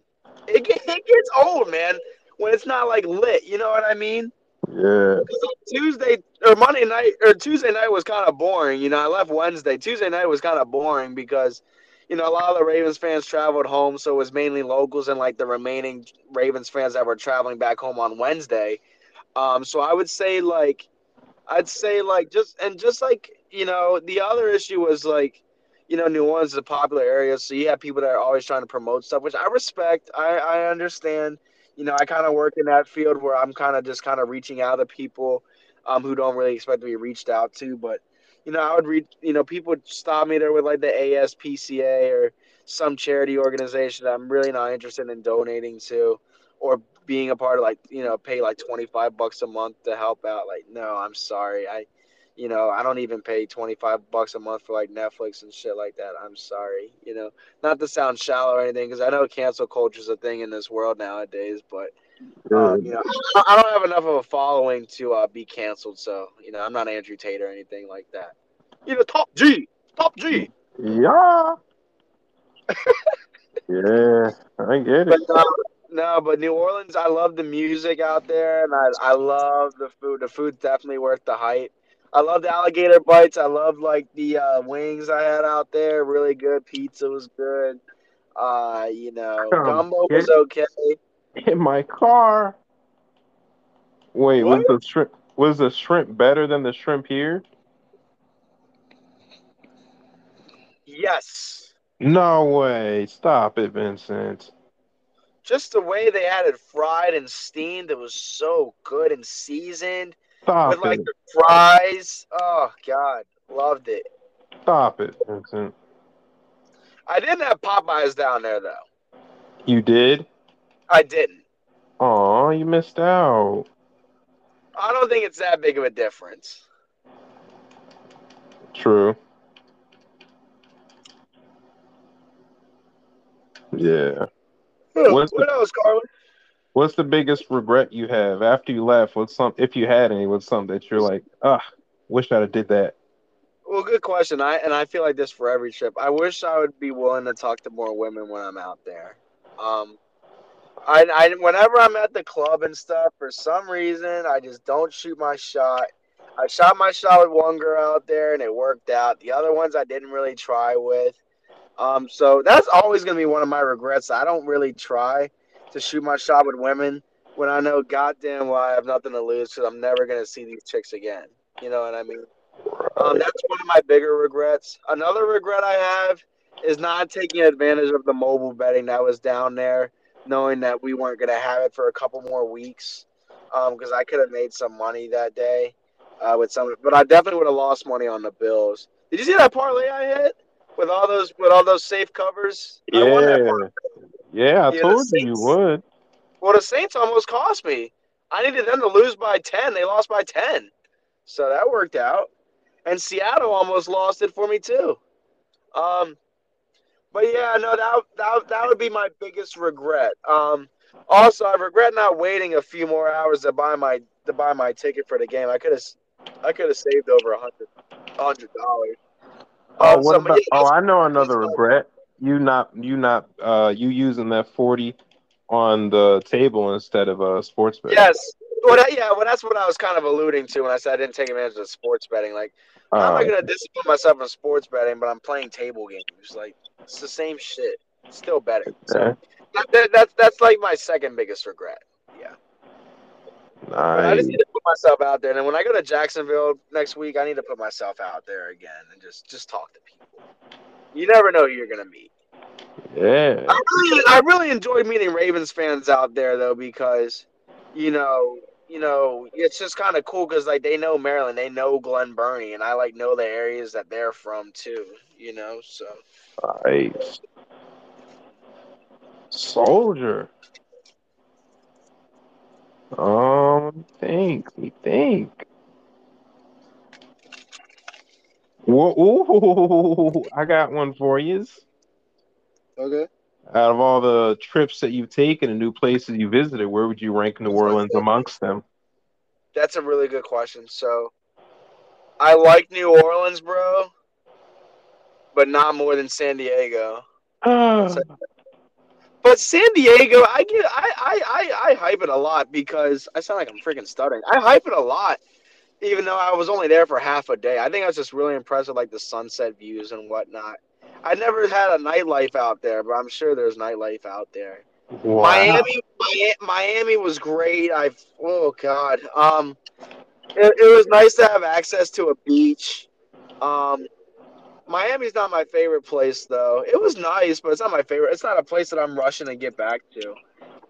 It, get, it gets old, man. When it's not like lit, you know what I mean? Yeah. Tuesday or Monday night or Tuesday night was kind of boring. You know, I left Wednesday. Tuesday night was kind of boring because, you know, a lot of the Ravens fans traveled home, so it was mainly locals and like the remaining Ravens fans that were traveling back home on Wednesday. Um, so I would say like, I'd say like just and just like you know the other issue was like, you know, New Orleans is a popular area, so you have people that are always trying to promote stuff, which I respect. I I understand you know, I kind of work in that field where I'm kind of just kind of reaching out to people um, who don't really expect to be reached out to. But, you know, I would read, you know, people would stop me there with like the ASPCA or some charity organization I'm really not interested in donating to or being a part of like, you know, pay like 25 bucks a month to help out. Like, no, I'm sorry. I, you know, I don't even pay 25 bucks a month for like Netflix and shit like that. I'm sorry, you know, not to sound shallow or anything, because I know cancel culture is a thing in this world nowadays, but, um, you know, I don't have enough of a following to uh, be canceled. So, you know, I'm not Andrew Tate or anything like that. You know, top G, top G. Yeah. yeah, I get it. But, uh, no, but New Orleans, I love the music out there, and I, I love the food. The food's definitely worth the hype. I love the alligator bites. I love like the uh, wings I had out there. Really good. Pizza was good. Uh, you know, gumbo was okay. In my car. Wait, what? was the shrimp was the shrimp better than the shrimp here? Yes. No way. Stop it, Vincent. Just the way they had it fried and steamed, it was so good and seasoned. Stop with like it. the fries. Oh God, loved it. Stop it, Vincent. I didn't have Popeyes down there though. You did? I didn't. Aw, you missed out. I don't think it's that big of a difference. True. Yeah. What the, else, Carlin? What's the biggest regret you have after you left? What's some, if you had any, what's something that you're like, ah, wish I'd have did that. Well, good question. I and I feel like this for every trip. I wish I would be willing to talk to more women when I'm out there. Um, I, I whenever I'm at the club and stuff, for some reason, I just don't shoot my shot. I shot my shot with one girl out there and it worked out. The other ones I didn't really try with. Um, so that's always gonna be one of my regrets. I don't really try to shoot my shot with women when I know goddamn well I have nothing to lose because I'm never gonna see these chicks again. You know what I mean? Um, that's one of my bigger regrets. Another regret I have is not taking advantage of the mobile betting that was down there, knowing that we weren't gonna have it for a couple more weeks. Because um, I could have made some money that day uh, with some, but I definitely would have lost money on the Bills. Did you see that parlay I hit with all those with all those safe covers? Yeah. Yeah, I told you you would. Well, the Saints almost cost me. I needed them to lose by 10. They lost by 10. So that worked out. And Seattle almost lost it for me, too. Um, but yeah, no, that, that, that would be my biggest regret. Um, also, I regret not waiting a few more hours to buy my to buy my ticket for the game. I could have I could have saved over a hundred hundred dollars. Oh, um, what about, oh, I know another regret you not you not uh you using that forty on the table instead of a uh, sports betting. Yes. Well, that, yeah. Well, that's what I was kind of alluding to when I said I didn't take advantage of sports betting. Like, how uh, am I going to discipline myself in sports betting, but I'm playing table games? Like, it's the same shit. It's still betting. So that, that, that's that's like my second biggest regret. Yeah. Nice. I just need to put myself out there, and when I go to Jacksonville next week, I need to put myself out there again and just just talk to people. You never know who you're gonna meet. Yeah. I really, I really enjoyed meeting Ravens fans out there though because, you know, you know, it's just kind of cool because like they know Maryland, they know Glen Burnie, and I like know the areas that they're from too. You know, so Nice. Soldier. Um, think. Me think. Ooh, I got one for you. okay. Out of all the trips that you've taken and new places you visited, where would you rank New Orleans amongst them? That's a really good question. So, I like New Orleans, bro, but not more than San Diego. Ah, But San Diego, I get, I, I, I, I hype it a lot because I sound like I'm freaking stuttering. I hype it a lot, even though I was only there for half a day. I think I was just really impressed with like the sunset views and whatnot. I never had a nightlife out there, but I'm sure there's nightlife out there. wow. Miami, Miami was great. I've, oh god, um, it, it was nice to have access to a beach. Um, Miami's not my favorite place though. It was nice, but it's not my favorite. It's not a place that I'm rushing to get back to.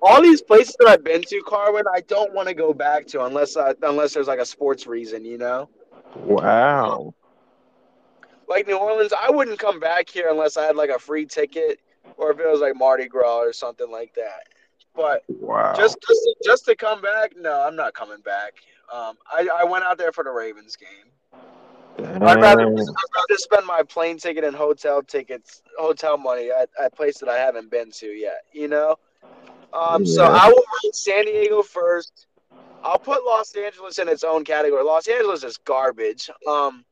All these places that I've been to, Carwin, I don't want to go back to unless I, unless there's like a sports reason, you know. Wow. Like New Orleans, I wouldn't come back here unless I had like a free ticket or if it was like Mardi Gras or something like that. But Wow. just just to, just to come back, no, I'm not coming back. Um, I, I went out there for the Ravens game. I'd rather. I'd rather spend my plane ticket and hotel tickets, hotel money at, at a place that I haven't been to yet. You know. Um, So I will rank San Diego first. I'll put Los Angeles in its own category. Los Angeles is garbage. Um,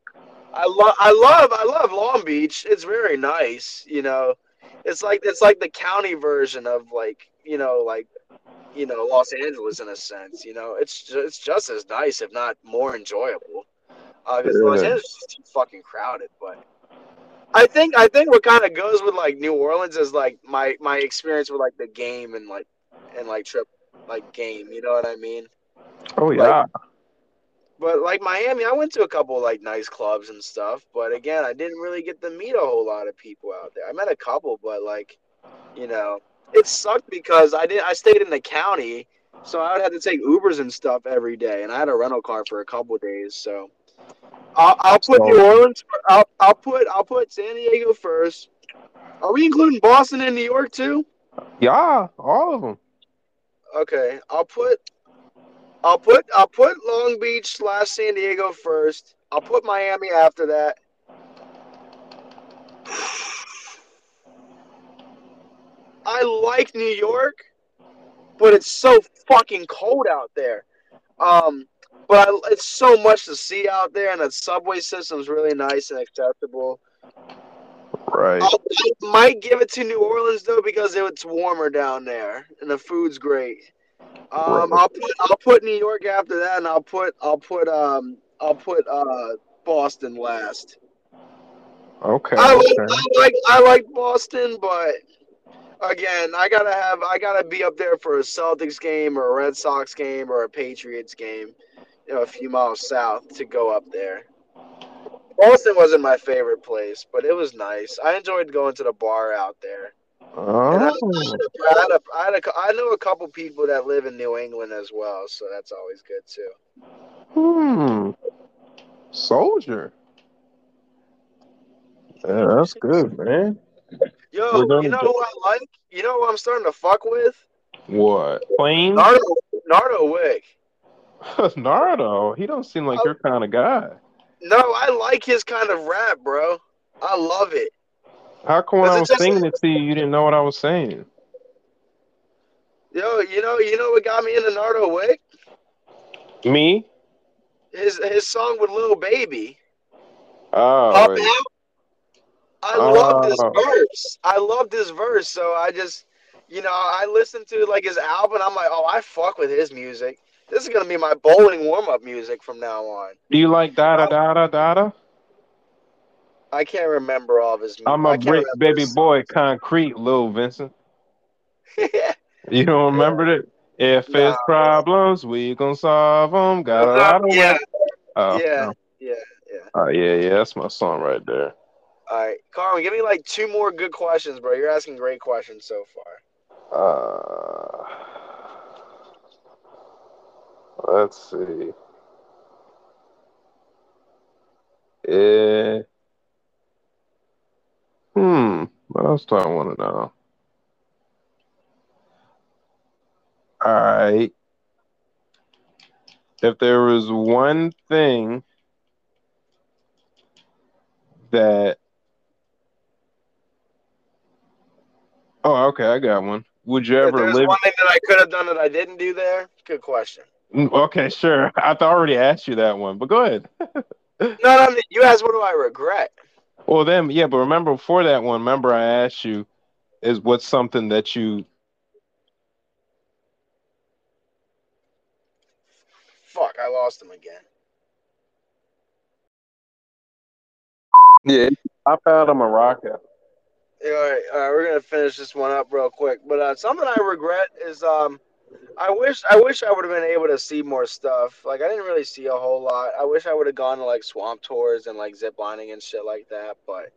I love, I love, I love Long Beach. It's very nice. You know, it's like it's like the county version of like you know like you know Los Angeles in a sense. You know, it's ju- it's just as nice, if not more enjoyable. Because Los Yeah. Angeles is too fucking crowded. But I think I think what kind of goes with like New Orleans is like my my experience with like the game and like and like trip like game. You know what I mean? Oh yeah. But like Miami, I went to a couple like nice clubs and stuff. But again, I didn't really get to meet a whole lot of people out there. I met a couple, but like, you know, it sucked because I didn't. I stayed in the county, so I would have to take Ubers and stuff every day, and I had a rental car for a couple days. So I'll, I'll put New Orleans. I'll, I'll put I'll put San Diego first. Are we including Boston and New York too? Yeah, all of them. Okay, I'll put I'll put I'll put Long Beach slash San Diego first. I'll put Miami after that. I like New York, but it's so fucking cold out there. Um, but I, it's so much to see out there, and the subway system's really nice and accessible. Right. I might give it to New Orleans though because it's warmer down there and the food's great. Um, Right. I'll put I'll put New York after that, and I'll put I'll put um I'll put uh Boston last. Okay. I like, okay. I like I like Boston, but again, I gotta have I gotta be up there for a Celtics game or a Red Sox game or a Patriots game, you know, a few miles south to go up there. Boston wasn't my favorite place, but it was nice. I enjoyed going to the bar out there. And I, Oh, I, had a, I, had a, I know a couple people that live in New England as well, so that's always good too. hmm. Soldier. Yeah, that's good, man. Yo, you know who I like? You know who I'm starting to fuck with? What? Plain? Nardo, Nardo Wick. Nardo. He don't seem like your kind of guy. No, I like his kind of rap, bro. I love it. How come when Is I was just- singing it to you, you didn't know what I was saying? Yo, you know, you know what got me into Nardo Wick? Me? His his song with Lil Baby. Oh, Up and out. I love this Oh. verse. I love this verse. So I just, you know, I listened to like his album. I'm like, oh, I fuck with his music. This is gonna be my bowling warm up music from now on. do you like da da da da da da? I can't remember all of his. I'm a brick baby boy, concrete, Lil Vincent. You don't remember it? If Nah. it's problems, we gonna solve them. Got a lot of yeah, Oh, yeah, no. yeah, yeah. Oh, yeah, yeah. That's my song right there. All right, Carmen, give me like two more good questions, bro. You're asking great questions so far. Uh, Let's see. Eh. Hmm. What else do I want to know? All right. If there was one thing that Oh, okay, I got one. Would you If ever there's live one thing that I could have done that I didn't do there, good question. Mm, Okay, sure. I already asked you that one, but go ahead. No, no, you asked what do I regret? Well, then, yeah, but remember before that one, remember I asked you, is what's something that you Fuck, I lost him again. Yeah, I found him a rocket. Yeah, all right, all right, we're gonna finish this one up real quick. But uh, something I regret is um, I wish I wish I would have been able to see more stuff. Like I didn't really see a whole lot. I wish I would have gone to like swamp tours and like zip lining and shit like that. But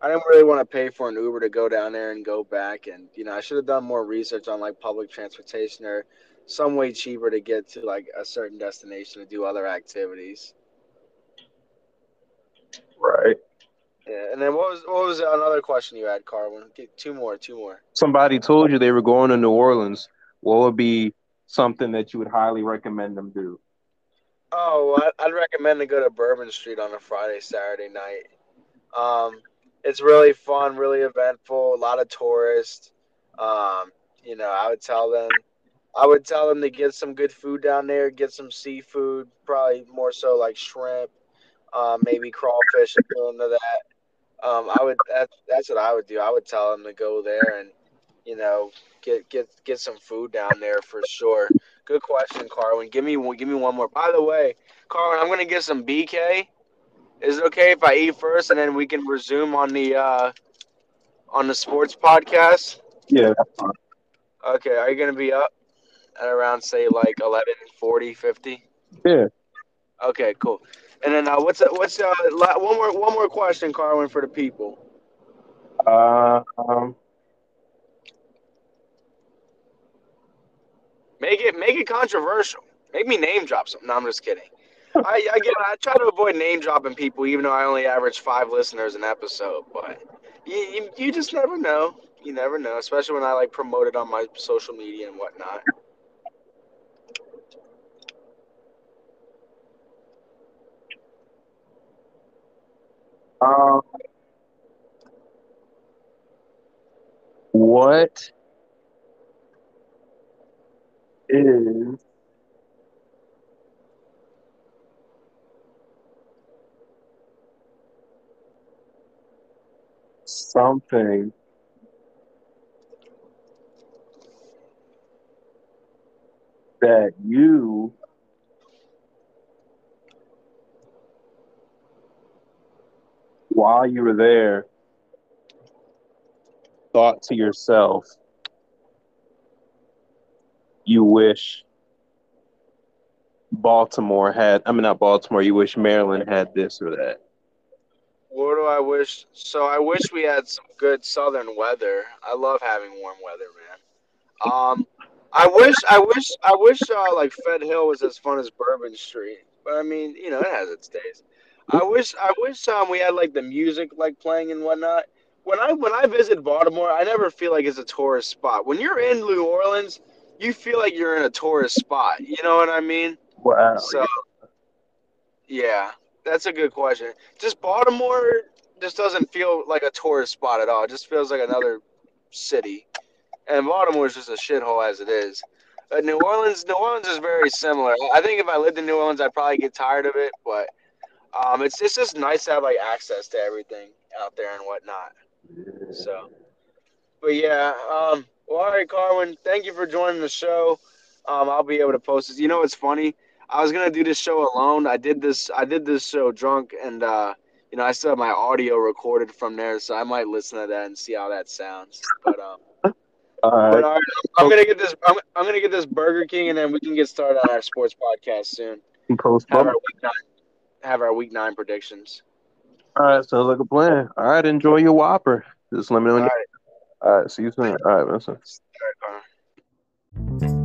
I didn't really want to pay for an Uber to go down there and go back. And you know, I should have done more research on like public transportation or some way cheaper to get to like a certain destination to do other activities. Right. Yeah, and then what was what was another question you had, Carwin? Get two more, two more. Somebody told you they were going to New Orleans. What would be something that you would highly recommend them do? Oh, I'd recommend to go to Bourbon Street on a Friday, Saturday night. Um, it's really fun, really eventful. A lot of tourists. Um, you know, I would tell them, I would tell them to get some good food down there. Get some seafood, probably more so like shrimp, uh, maybe crawfish if they're into that. Um, I would. That, that's what I would do. I would tell them to go there and, you know, get get get some food down there for sure. Good question, Carwin. Give me one. Give me one more. By the way, Carwin, I'm gonna get some BK. Is it okay if I eat first and then we can resume on the uh, on the sports podcast? Yeah. Okay. Are you gonna be up at around say like 11, 40, 50? Yeah. Okay. Cool. And then uh, what's what's uh, la- one more one more question, Carwin, for the people. Uh, um, Make it make it controversial. Make me name drop something. No, I'm just kidding. I I I try to avoid name dropping people, even though I only average five listeners an episode. But you, you you just never know. You never know, especially when I like promote it on my social media and whatnot. um, what is something. That you while you were there thought to yourself you wish Baltimore had I mean not Baltimore, you wish Maryland had this or that. What do I wish? So I wish we had some good southern weather. I love having warm weather, man. Um, I wish, I wish, I wish, uh, like Fed Hill was as fun as Bourbon Street. But I mean, you know, it has its days. I wish, I wish, um, we had like the music like playing and whatnot. When I when I visit Baltimore, I never feel like it's a tourist spot. When you're in New Orleans, you feel like you're in a tourist spot. You know what I mean? Wow. So, yeah, that's a good question. Just Baltimore just doesn't feel like a tourist spot at all. It just feels like another city, and Baltimore is just a shithole as it is. But New Orleans, New Orleans is very similar. I think if I lived in New Orleans, I'd probably get tired of it. But um, it's it's just nice to have like access to everything out there and whatnot. So, but yeah. Um, well, all right, Carwin. Thank you for joining the show. Um, I'll be able to post this. You know, it's funny. I was gonna do this show alone. I did this. I did this show drunk, and uh, you know, I still have my audio recorded from there, so I might listen to that and see how that sounds. But um, All but right. all right, I'm gonna get this. I'm, I'm gonna get this Burger King, and then we can get started on our sports podcast soon. Post Have our week nine. Have our week nine predictions. All right, sounds like a plan. All right, enjoy your Whopper. Just let me know. All right. see you soon. All right, Connor.